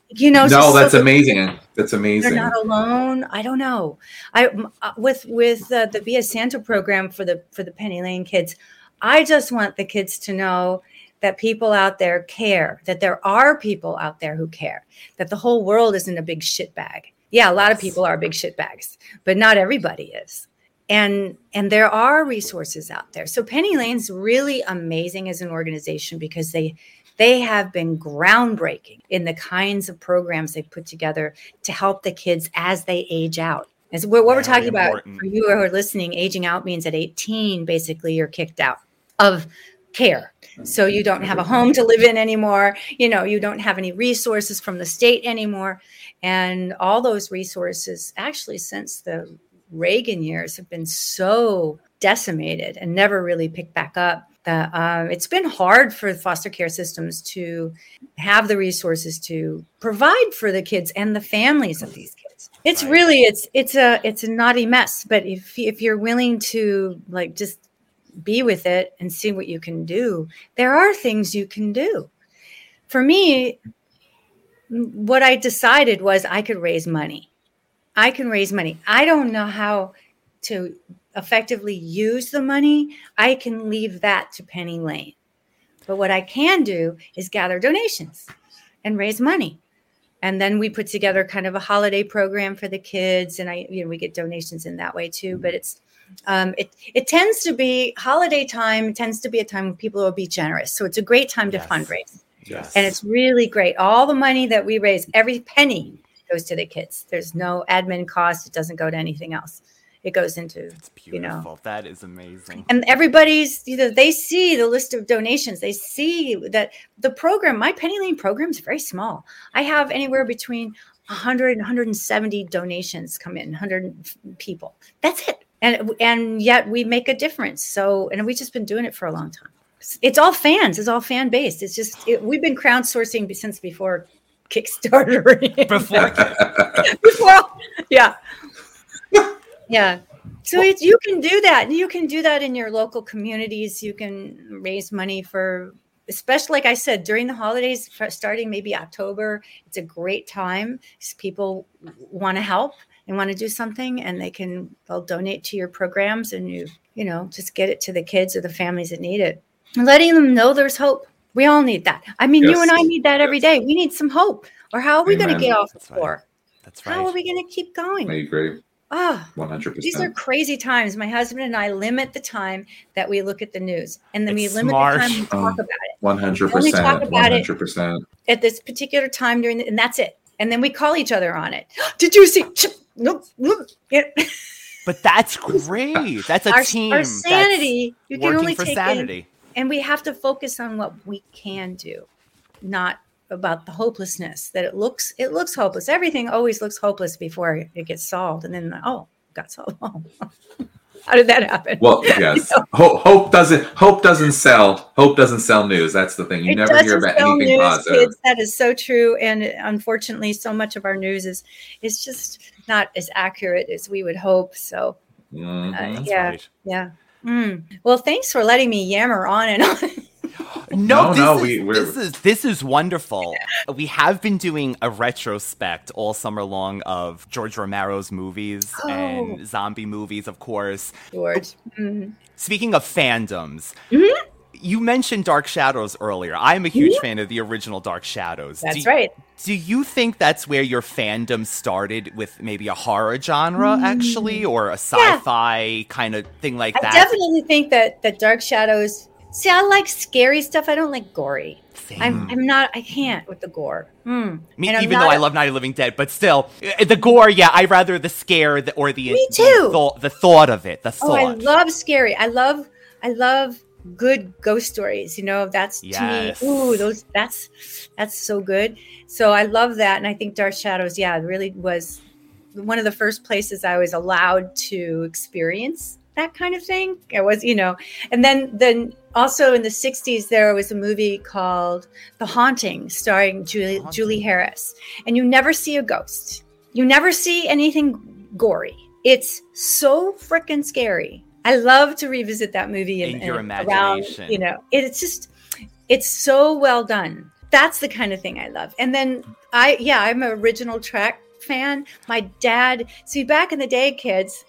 You know no that's so amazing. That's amazing they're not alone. I don't know. I uh, with with uh, the via santa program for the for the penny lane kids i just want the kids to know that people out there care, that there are people out there who care, that the whole world isn't a big shit bag. Yeah, a lot of people are big shit bags, but not everybody is. And and there are resources out there. So Penny Lane's really amazing as an organization because they they have been groundbreaking in the kinds of programs they put together to help the kids as they age out. As what, what we're talking important. about for you who are listening, aging out means at 18, basically you're kicked out of care. So you don't have a home to live in anymore. You know you don't have any resources from the state anymore. And all those resources actually since the reagan years have been so decimated and never really picked back up. That um, it's been hard for foster care systems to have the resources to provide for the kids and the families of these kids. It's really it's it's a it's a naughty mess. But if if you're willing to like just be with it and see what you can do. There are things you can do. For me, what I decided was I could raise money. I can raise money. I don't know how to effectively use the money. I can leave that to Penny Lane. But what I can do is gather donations and raise money. And then we put together kind of a holiday program for the kids and I you know we get donations in that way too, but it's um, it it tends to be holiday time tends to be a time when people will be generous. So it's a great time to yes. fundraise. Yes. And it's really great. All the money that we raise, every penny goes to the kids. There's no admin cost. It doesn't go to anything else. It goes into It's beautiful. You know, that is amazing. And everybody's you know they see the list of donations. They see that the program, my Penny Lane program is very small. I have anywhere between 100 and 170 donations come in, 100 people. That's it and and yet we make a difference. So and we've just been doing it for a long time. It's all fans. It's all fan based. It's just it, we've been crowdsourcing since before kickstarter. Before before yeah. Yeah. So it, you can do that. You can do that in your local communities. You can raise money for especially like i said during the holidays starting maybe october it's a great time. People want to help and want to do something and they can they'll donate to your programs and you you know just get it to the kids or the families that need it and letting them know there's hope we all need that i mean yes. you and i need that every day we need some hope or how are we going to get off That's the floor right. That's right. How are we going to keep going? I agree. Ah, oh, 100%. These are crazy times. My husband and I limit the time that we look at the news, and then it's we limit smart. the time we talk um, about it. 100%. We talk about 100%. It at this particular time during, the, and that's it. And then we call each other on it. Did you see? Nope, nope. Yeah. But that's great. That's a our, team. Our sanity. you can only take sanity. In, and we have to focus on what we can do, not about the hopelessness that it looks it looks hopeless. Everything always looks hopeless before it gets solved, and then oh, got solved. Oh. How did that happen? Well, yes. Hope, hope doesn't hope doesn't sell. Hope doesn't sell news. That's the thing. You It never hear about sell anything news, positive. kids. That is so true, and unfortunately, so much of our news is is just not as accurate as we would hope. So, Mhm. uh, yeah, yeah. Mm. Well, thanks for letting me yammer on and on. No, No, this no, is, we- we're- this is this is wonderful. We have been doing a retrospect all summer long of George Romero's movies Oh. and zombie movies, of course. George. Mhm. Speaking of fandoms, Mm-hmm. You mentioned Dark Shadows earlier. I'm a huge fan of the original Dark Shadows. That's do, right. Do you think that's where your fandom started with maybe a horror genre, actually, or a sci-fi kind of thing like Mm. I that? definitely think that that Dark Shadows. See, I like scary stuff. I don't like gory. I'm, I'm not. I can't with the gore. Mm. Me, even though I a- love Night of the Living Dead, but still, uh, the gore, yeah, I rather the scare the, or the Me the too. thought, the thought of it, the thought. Oh, I love scary. I love I love good ghost stories. You know, that's Yes. to me. Ooh, those that's that's so good. So I love that, and I think Dark Shadows, yeah, really was one of the first places I was allowed to experience that kind of thing. It was, you know, and then then also in the '60s there was a movie called The Haunting, starring Julie Julie Harris, and you never see a ghost. You never see anything gory. It's so freaking scary. I love to revisit that movie and, In your and around, you know, it's just it's so well done. That's the kind of thing I love. And then I yeah, I'm an original Trek fan. My dad, see back in the day, kids,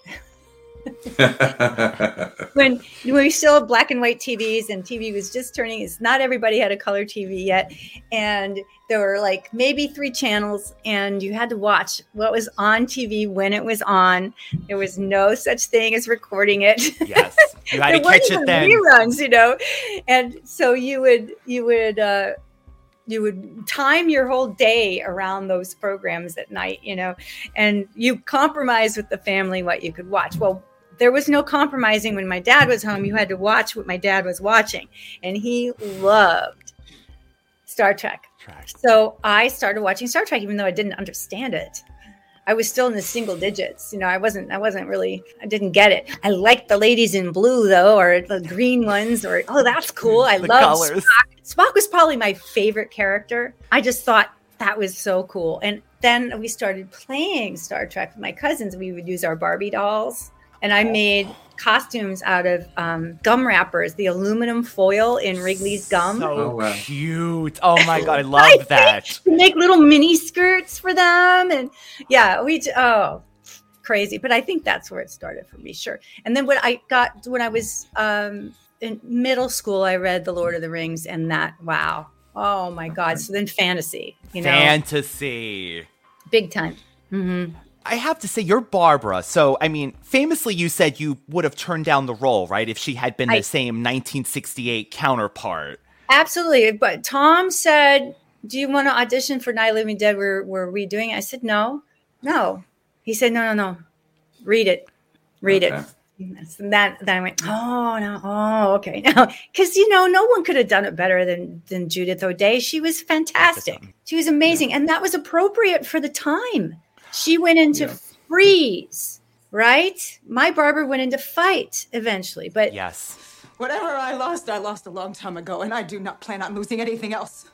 when when we still had black and white TVs and TV was just turning, it's not everybody had a color TV yet, and there were like maybe three channels, and you had to watch what was on TV when it was on. There was no such thing as recording it. Yes, you had there to weren't catch it then. reruns, you know, and so you would you would. uh you would time your whole day around those programs at night, you know, and you compromise with the family what you could watch. Well, there was no compromising when my dad was home. You had to watch what my dad was watching, and he loved Star Trek. So I started watching Star Trek, even though I didn't understand it. I was still in the single digits. You know, I wasn't. I wasn't really. I didn't get it. I liked the ladies in blue though, or the green ones, or oh, that's cool. I love. Spock. Spock was probably my favorite character. I just thought that was so cool. And then we started playing Star Trek with my cousins. We would use our Barbie dolls, and I made costumes out of um, gum wrappers, the aluminum foil in Wrigley's gum. So Oh, cute. Oh my god, I love that. to make little mini skirts for them and yeah we j- oh crazy. But i think that's where it started for me sure. And then when i got when i was um in middle school i read the lord of the rings and that wow. Oh my god. So then fantasy you know? Fantasy. big time. Hmm I have to say, you're Barbara. So, I mean, famously, you said you would have turned down the role, right? If she had been I- the same 1968 counterpart. Absolutely. But Tom said, Do you want to audition for Night of Living Dead? We're, we're redoing it. I said, No, no. He said, No, no, no. Read it. Read Okay. it. And that then I went, Oh no, oh, okay. Now because you know, no one could have done it better than than Judith O'Dea. She was fantastic. She was amazing. And that was appropriate for the time. She went into Yeah. freeze, right? My barber went into fight eventually, but Yes. Whatever I lost, I lost a long time ago, and I do not plan on losing anything else.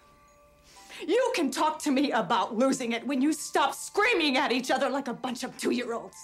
You can talk to me about losing it when you stop screaming at each other like a bunch of two year olds.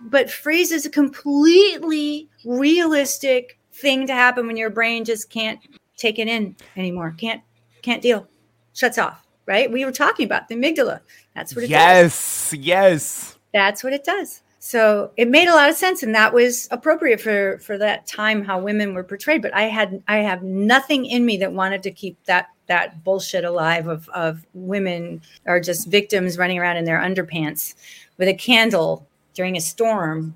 but freeze is a completely realistic thing to happen when your brain just can't take it in anymore can't can't deal shuts off right? We were talking about the amygdala. That's what it does. Yes. Yes. that's what it does. So it made a lot of sense and that was appropriate for for that time how women were portrayed but i had i have nothing in me that wanted to keep that that bullshit alive of of women are just victims running around in their underpants with a candle during a storm.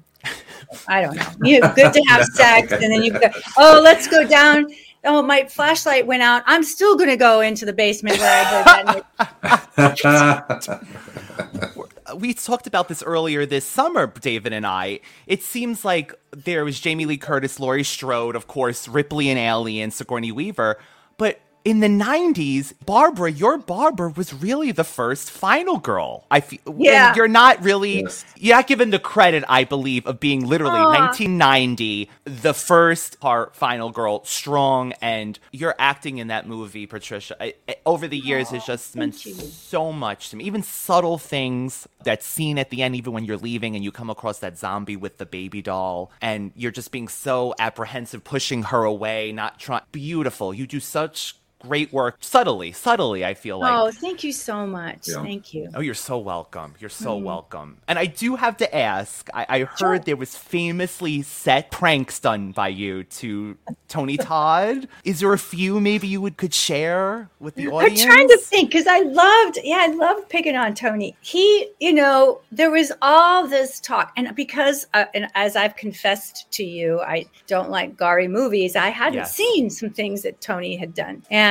I don't know. You good to have sex and then you go oh let's go down oh my flashlight went out i'm still going to go into the basement where i we talked about this earlier this summer, David and I. It seems like there was Jamie Lee Curtis, Laurie Strode, of course, Ripley and Alien, Sigourney Weaver. But in the 90s, Barbara, your Barbara was really the first final girl. I feel Yeah. you're not really you're not given the credit, I believe, of being literally Aw. 1990, the first part final girl, strong, and your acting in that movie, Patricia, I, I- over the years has just meant so much to me. Even subtle things, that scene at the end, even when you're leaving and you come across that zombie with the baby doll, and you're just being so apprehensive, pushing her away, not trying. Beautiful. You do such great work subtly, subtly. I feel like. oh, thank you so much. Yeah. Thank you. Oh, you're so welcome. You're so Mhm. welcome. And I do have to ask I, I heard there was famously set pranks done by you to Tony Todd. Is there a few maybe you would could share with the audience? I'm trying to think because I loved, yeah, I loved picking on Tony. He, you know, there was all this talk, and because, uh, and as I've confessed to you, I don't like gory movies. I hadn't Yes. seen some things that Tony had done, and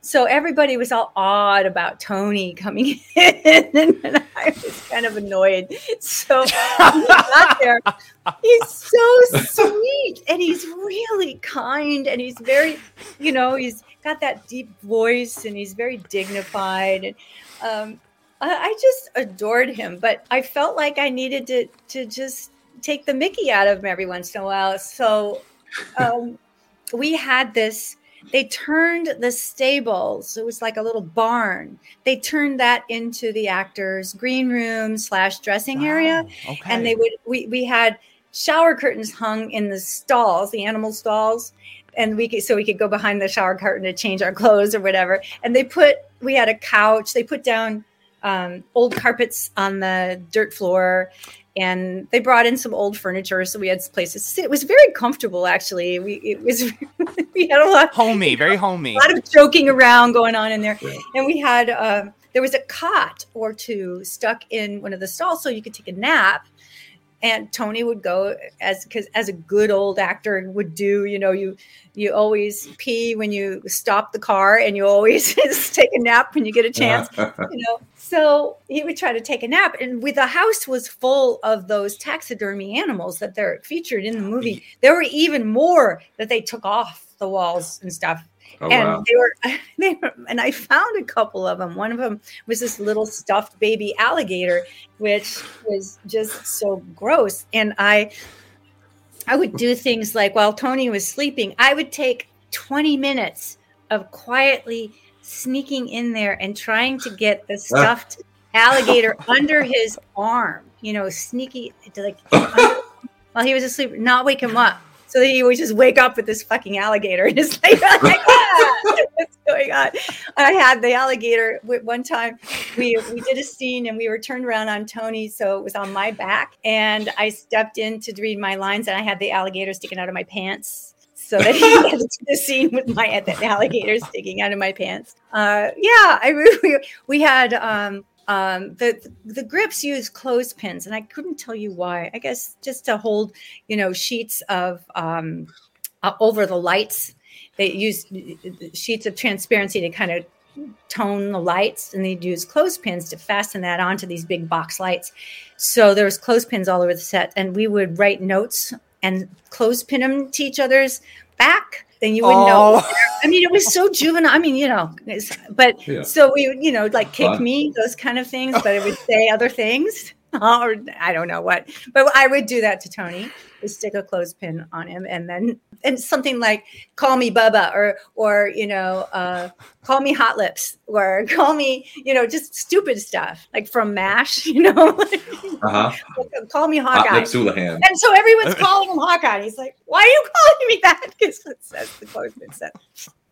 so everybody was all awed about Tony coming in, and I was kind of annoyed. So he got there. He's so sweet, and he's really kind, and he's very, you know, he's got that deep voice, and he's very dignified, and um, I, I just adored him. But I felt like I needed to to just take the Mickey out of him every once in a while. So um, we had this. They turned the stables. It was like a little barn. They turned that into the actors' green room slash dressing area, okay. and they would. We we had shower curtains hung in the stalls, the animal stalls, and we could so we could go behind the shower curtain to change our clothes or whatever. And they put we had a couch. They put down um, old carpets on the dirt floor. And they brought in some old furniture, so we had places to sit. It was very comfortable, actually. We it was we had a lot homey, very homey. a lot of joking around going on in there. And we had um, there was a cot or two stuck in one of the stalls, so you could take a nap. And Tony would go as because as a good old actor would do. You know, you you always pee when you stop the car, and you always take a nap when you get a chance. you know, so he would try to take a nap, and with the house was full of those taxidermy animals that they're featured in the movie. There were even more that they took off the walls and stuff. Oh, and wow. they were, they were, and I found a couple of them. One of them was this little stuffed baby alligator, which was just so gross. And I, I would do things like while Tony was sleeping, I would take 20 minutes of quietly sneaking in there and trying to get the ah. stuffed alligator under his arm, you know, sneaky like while he was asleep, not wake him up. So that he would just wake up with this fucking alligator and just like, ah, what's going on? I had the alligator one time. We we did a scene and we were turned around on Tony, so it was on my back, and I stepped in to read my lines, and I had the alligator sticking out of my pants. So that he had to the scene with my the alligator sticking out of my pants. Uh, yeah, I we, we had um, um, the the grips use clothespins, and I couldn't tell you why. I guess just to hold, you know, sheets of um, uh, over the lights. They use sheets of transparency to kind of tone the lights, and they'd use clothespins to fasten that onto these big box lights. So there was clothespins all over the set, and we would write notes and clothespin them to each other's back. Then you wouldn't know. Oh. I mean, it was so juvenile. I mean, you know, it's- but Yeah. so we would, you know, like kick Fun. me, those kind of things, but it would say other things. Or I don't know what, but I would do that to Tony. Would stick a clothespin on him, and then and something like "Call me Bubba" or or you know, uh, "Call me Hot Lips" or "Call me," you know, just stupid stuff like from Mash, you know, Uh huh. "Call me Hot Hawkeye." Lips Houlihan. And so everyone's calling him Hawkeye. He's like, "Why are you calling me that?" Because it says the clothespin said.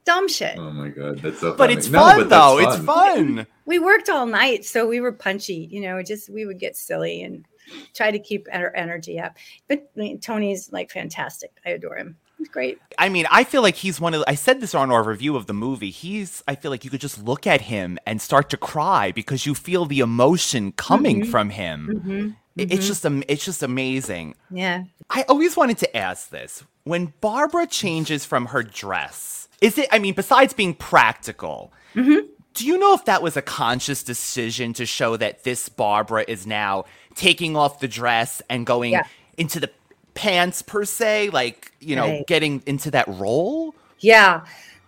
Dumb shit. Oh my god, that's so. funny. But funny. it's No, fun but that's though. It's fun. we worked all night, so we were punchy. You know, just we would get silly and try to keep our energy up. But I mean, Tony's like fantastic. I adore him. He's great. I mean, I feel like he's one of. The, I said this on our review of the movie. He's. I feel like you could just look at him and start to cry because you feel the emotion coming Mhm. from him. Mhm. It- It's Mhm. just. It's just amazing. Yeah. I always wanted to ask this: when Barbara changes from her dress, is it? I mean, besides being practical, Mm-hmm. do you know if that was a conscious decision to show that this Barbara is now taking off the dress and going Yeah. into the pants per se, like you know, Right. getting into that role? Yeah.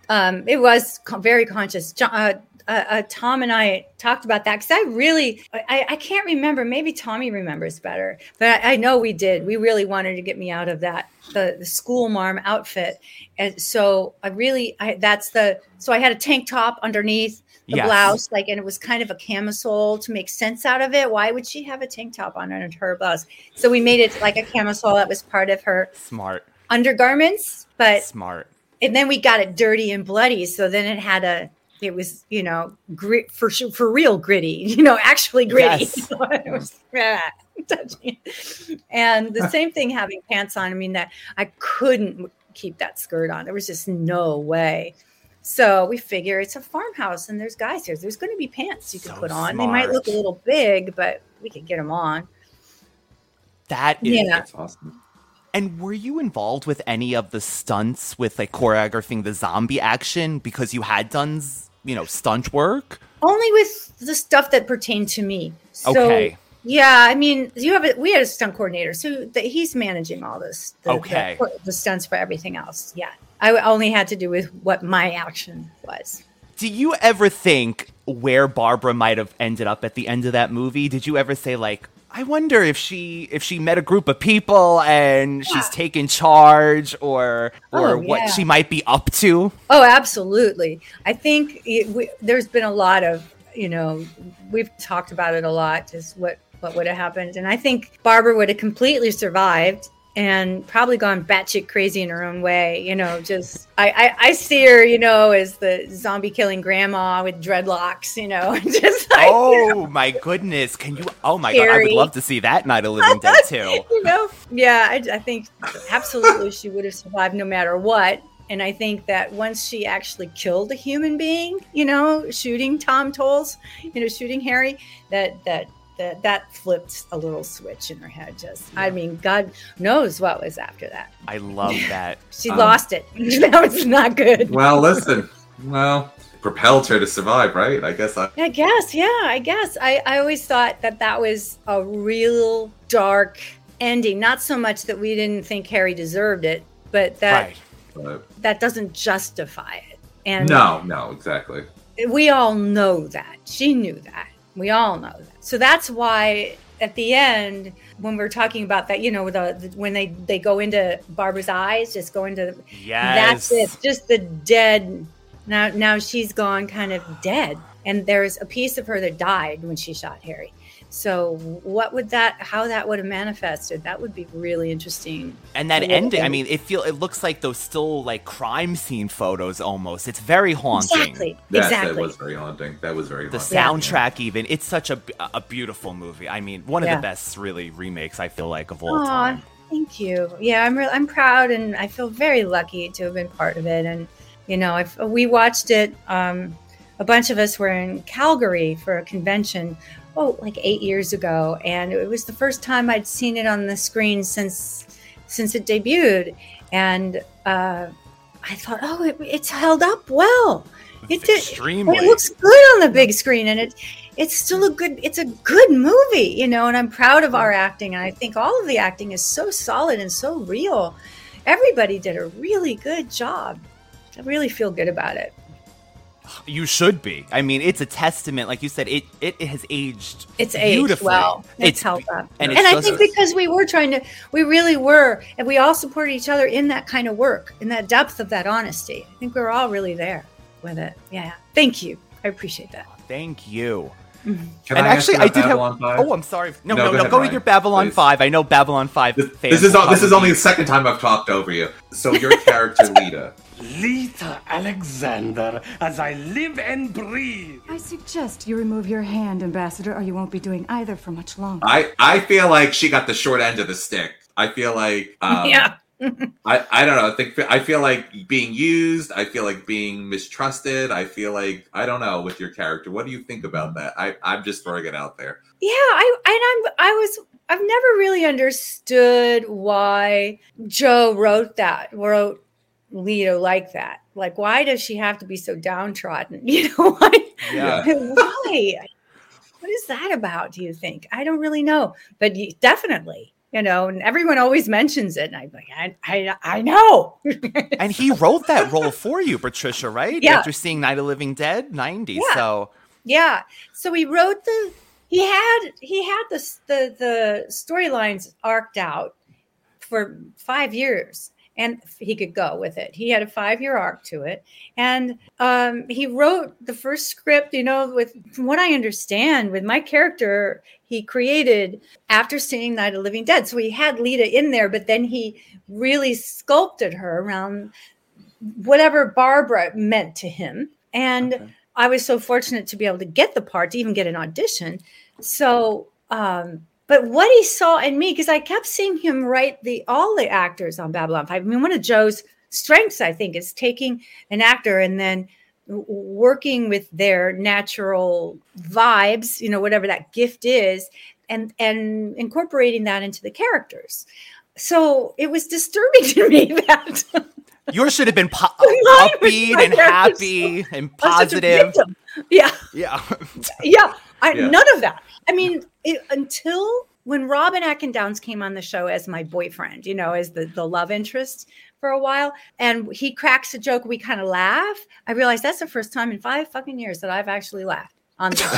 um, it was co- very conscious. Jo- Uh, uh, uh, Tom and I talked about that because I really, I, I can't remember. Maybe Tommy remembers better, but I, I know we did. We really wanted to get me out of that the, the school marm outfit, and so I really, I that's the. So I had a tank top underneath the Yes. blouse, like, and it was kind of a camisole to make sense out of it. Why would she have a tank top on under her blouse? So we made it like a camisole that was part of her Smart. undergarments, but Smart. and then we got it dirty and bloody so then it had a it was you know grit for for real gritty you know actually gritty Yes. It was, ah, touching. and the same thing having pants on i mean that i couldn't keep that skirt on there was just no way so we figure it's a farmhouse and there's guys here there's going to be pants you can So put on they might look a little big but we could get them on That is Yeah. Awesome. And were you involved with any of the stunts with like choreographing the zombie action because you had done, you know, stunt work? only with the stuff that pertained to me. So, Okay. Yeah, I mean, you have a, we had a stunt coordinator, so the, he's managing all this. The, Okay. The, the stunts for everything else. Yeah, I only had to do with what my action was. Do you ever think where Barbara might have ended up at the end of that movie? Did you ever say like, I wonder if she if she met a group of people and she's taken charge or oh, or Oh, what she might be up to? Oh, absolutely. I think it, we, there's been a lot of, you know, we've talked about it a lot, just what what would have happened, and I think Barbara would have completely survived and probably gone batshit crazy in her own way. You know, just I I, I see her, you know, as the zombie killing grandma with dreadlocks. You know, just like oh my goodness! Can you? Oh my god! I would love to see that Night of Living Dead too. you know, yeah, I, I think absolutely she would have survived no matter what. And I think that once she actually killed a human being, you know, shooting Tom Towles, you know, shooting Harry, that that that that flipped a little switch in her head. Just, I mean, God knows what was after that. I love that. She Um, lost it. that was not good. Well, listen. Well, propelled her to survive, right? I guess I. I guess, yeah, I guess. I, I always thought that that was a real dark ending. Not so much that we didn't think Harry deserved it, but that Right. That doesn't justify it. And no, no, exactly. we all know that. She knew that. We all know that. So that's why at the end, when we're talking about that, you know, the, the when they they go into Barbara's eyes, just go into Yes. that's it. Just the dead. Now now she's gone, kind of dead, and there's a piece of her that died when she shot Harry. So what would that? How that would have manifested? That would be really interesting. And that ending, I mean, it feel it looks like those still like crime scene photos almost. It's very haunting. Exactly. That, exactly. that was very haunting. That was very haunting. The haunting. soundtrack, even it's such a, a beautiful movie. I mean, one of Yeah. the best really remakes I feel like of all Aw, time. Thank you. Yeah, I'm real. I'm proud, and I feel very lucky to have been part of it. And you know, if we watched it, um, a bunch of us were in Calgary for a convention. Oh, like eight years ago, and it was the first time I'd seen it on the screen since since it debuted. And uh, I thought, oh, it, it's held up well. It did. Extremely. It looks good on the big screen, and it it's still a good. It's a good movie, you know. And I'm proud of our acting, and I think all of the acting is so solid and so real. Everybody did a really good job. I really feel good about it. You should be. I mean, it's a testament, like you said. It it has aged. It's aged well. It's, It's held up, and and, I just- think because we were trying to, we really were, and we all supported each other in that kind of work, in that depth of that honesty. I think we're all really there with it. Yeah. Thank you. I appreciate that. Thank you. Can and I actually, I about did have. Babylon 5? Oh, I'm sorry. No, No, no, go no. ahead, Go with your Babylon please. Five. I know Babylon Five. This fans is will this is only the second time I've talked over you. So your character Lyta. Lyta Alexander, as I live and breathe. I suggest you remove your hand, Ambassador, or you won't be doing either for much longer. I I feel like she got the short end of the stick. I feel like um, yeah. I, I don't know. I think I feel like being used. I feel like being mistrusted. I feel like I don't know with your character. What do you think about that? I I'm just throwing it out there. Yeah, I and I'm I was I've never really understood why Joe wrote that, wrote Lyta like that. Like why does she have to be so downtrodden? You know, why Yeah. why? What is that about, do you think? I don't really know. But definitely, you know, and everyone always mentions it. And I'm like, I, I, I know. and he wrote that role for you, Patricia, right? Yeah. After seeing Night of Living Dead, 90. Yeah. So yeah. So he wrote the, he had, he had this, the, the storylines arced out for five years and he could go with it. He had a five year arc to it. And um, he wrote the first script, you know, with from what I understand, with my character, he created after seeing Night of Living Dead. So he had Lyta in there, but then he really sculpted her around whatever Barbara meant to him. And I was so fortunate to be able to get the part, to even get an audition. So, um, but what he saw in me, because I kept seeing him write the all the actors on Babylon 5. I mean, one of Joe's strengths, I think, is taking an actor and then working with their natural vibes, you know, whatever that gift is, and and incorporating that into the characters. So it was disturbing to me that yours should have been po- upbeat and happy and I'm such a positive. Yeah. Yeah. yeah, I, Yeah. none of that. I mean, it, until when Robin Atkin Downes came on the show as my boyfriend, you know, as the, the love interest for a while, and he cracks a joke, we kind of laugh. I realized that's the first time in five fucking years that I've actually laughed on the show.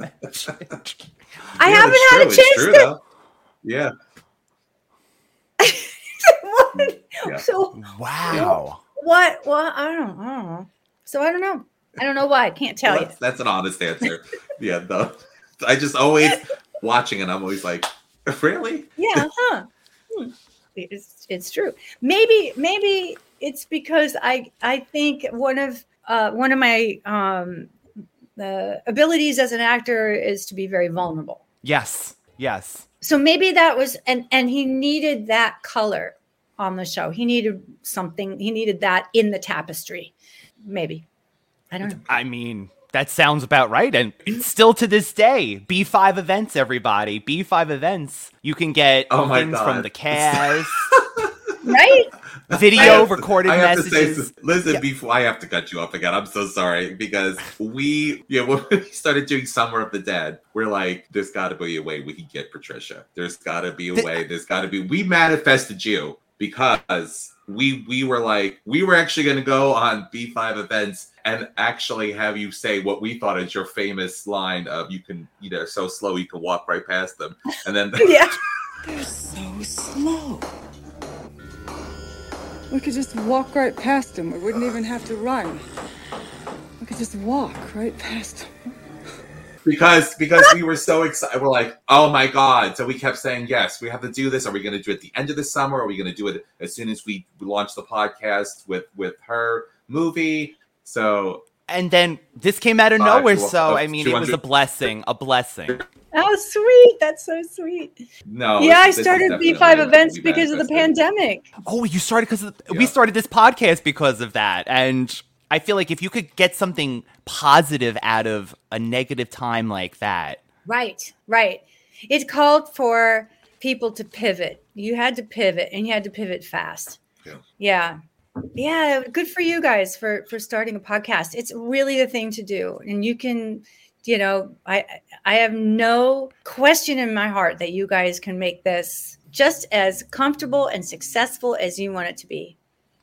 Oh I Yeah, haven't had a true, it's chance true, to. though. Yeah. Yeah. So wow. what? What? I don't, I don't know. So I don't know. I don't know why. I can't tell Well, you. that's, that's an honest answer. yeah, no. I just always watching and I'm always like, really? Yeah, huh? Hmm. It's it's true. Maybe maybe it's because I I think one of uh, one of my um, the abilities as an actor is to be very vulnerable. Yes. Yes. So maybe that was and and he needed that color on the show. He needed something. He needed that in the tapestry. Maybe I don't know. I mean, that sounds about right. And still to this day, B5 events, everybody. B5 events. You can get Oh my things God. from the cast, right? video, recorded I have to say, messages. listen, Yeah. before I have to cut you off again, I'm so sorry because we, yeah, when we started doing Summer of the Dead, we're like, there's got to be a way we can get Patricia. There's got to be a way. There's got to be. We manifested you because we we were like, we were actually going to go on B5 events and actually have you say what we thought is your famous line of you can, you know, so slow you can walk right past them, and then yeah. They're so slow. We could just walk right past them. We wouldn't even have to run. We could just walk right past them. Because because we were so excited we're like oh my god so we kept saying yes we have to do this are we going to do it at the end of the summer are we going to do it as soon as we launch the podcast with with her movie so And then this came out of Uh, nowhere. two- So, uh, I mean, it was a blessing. A blessing. Oh, sweet. That's so sweet. no yeah, I started definitely B5 events because of the pandemic. Oh, you started because we started this podcast because of that. And I feel like if you could get something positive out of a negative time like that, Right, right. It called for people to pivot. You had to pivot and you had to pivot fast. Yeah. Yeah. Yeah, good for you guys for for starting a podcast. It's really the thing to do. And you can, you know, I I have no question in my heart that you guys can make this just as comfortable and successful as you want it to be.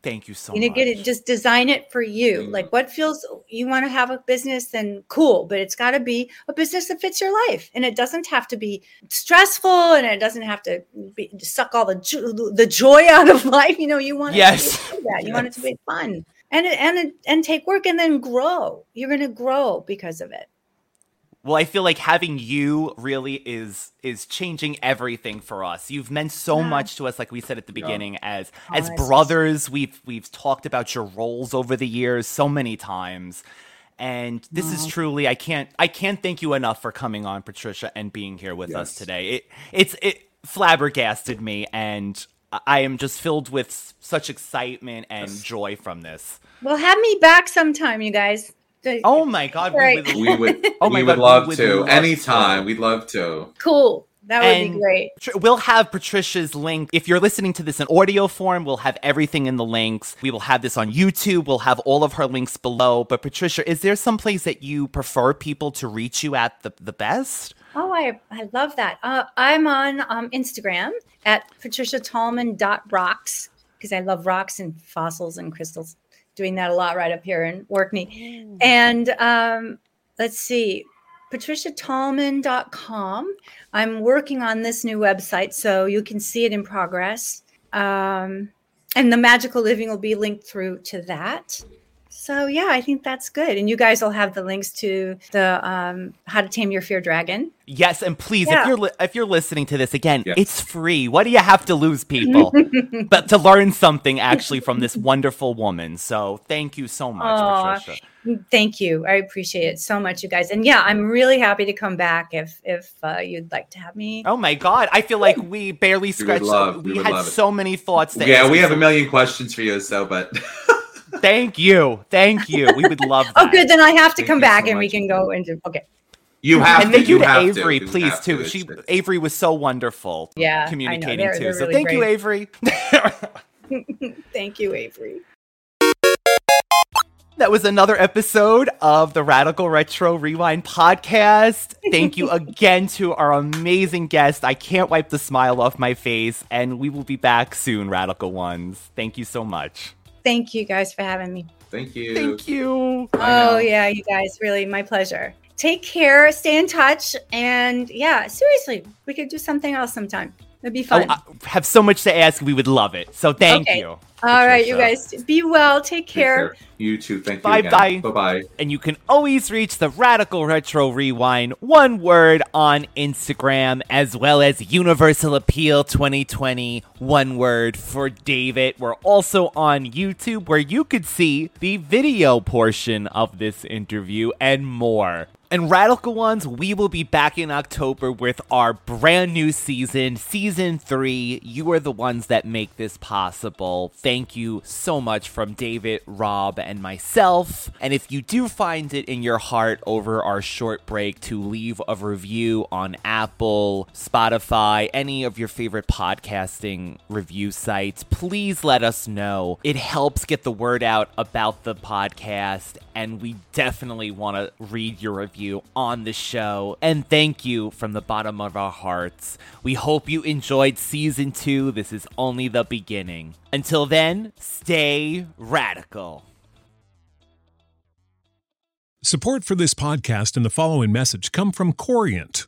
Thank you so you know, much. get it, just design it for you. Like what feels you want to have a business, then cool, but it's got to be a business that fits your life, and it doesn't have to be stressful, and it doesn't have to be, suck all the jo- the joy out of life. You know, you want Yes. to that. You want it to be fun, and and and take work, and then grow. You're going to grow because of it. Well, I feel like having you really is is changing everything for us. You've meant so Yeah. much to us, like we said at the beginning, as as that's- brothers. We've we've talked about your roles over the years so many times. And this is mm-hmm. truly I can't I can't thank you enough for coming on, Patricia, and being here with us today. It it's it flabbergasted me and I- I am just filled with such excitement and joy from this. Well, have me back sometime, you guys. Oh my god, we would, we would Oh my we would God, we love would to love anytime we'd love to Cool. That would And be great. We'll have Patricia's link. If you're listening to this in audio form, we'll have everything in the links. We will have this on YouTube. We'll have all of her links below. But Patricia, is there some place that you prefer people to reach you at the, the best? Oh, I, I love that. Uh, I'm on um, Instagram at patriciatallman.rocks because I love rocks and fossils and crystals. Doing that a lot right up here in Orkney. And um, let's see, patriciatallman.com. I'm working on this new website so you can see it in progress. Um, and the magical living will be linked through to that. So yeah, I think that's good. And you guys will have the links to the um, How to Tame Your Fear Dragon. Yes, and please, Yeah. if you're li- if you're listening to this again, it's free. What do you have to lose, people? but to learn something actually from this wonderful woman. So thank you so much, Aw, Patricia. Thank you. I appreciate it so much, you guys. And yeah, I'm really happy to come back if if uh, you'd like to have me. Oh my God, I feel like we barely scratched. We, love- we we would had love it. so many thoughts. To yeah, we have a million questions for you, so but Thank you, thank you. We would love that. Oh, good. Then I have to Thank come back so and we can go into. Okay. you have and to. thank you, to to. Avery, You please too. to. She It's- Avery was so wonderful. Yeah, communicating They're- too. they're so really thank you. Avery. Thank you, Avery. That was another episode of the Radical Retro Rewind podcast. Thank you again to our amazing guest. I can't wipe the smile off my face, and we will be back soon, Radical Ones. Thank you so much. Thank you guys for having me. Thank you. Thank you. Oh yeah, you guys, really, my pleasure. Take care, stay in touch, and yeah, seriously, we could do something else sometime. It'd be Oh, fun. I have so much to ask. We would love it. So thank Okay. you. All right, you guys, be well. Take Take care. care. You too. Thank you. Bye bye. Bye bye. And you can always reach the Radical Retro Rewind one word on Instagram, as well as Universal Appeal 2020 one word for David. We're also on YouTube where you could see the video portion of this interview and more. And Radical Ones, we will be back in October with our brand new season, season three. You are the ones that make this possible. Thank you so much from David, Rob, and myself. And if you do find it in your heart over our short break to leave a review on Apple, Spotify, any of your favorite podcasting review sites, please let us know. It helps get the word out about the podcast, and we definitely want to read your review on the show. And thank you from the bottom of our hearts. We hope you enjoyed season two. This is only the beginning. Until then, stay radical. Support for this podcast and the following message come from Corient.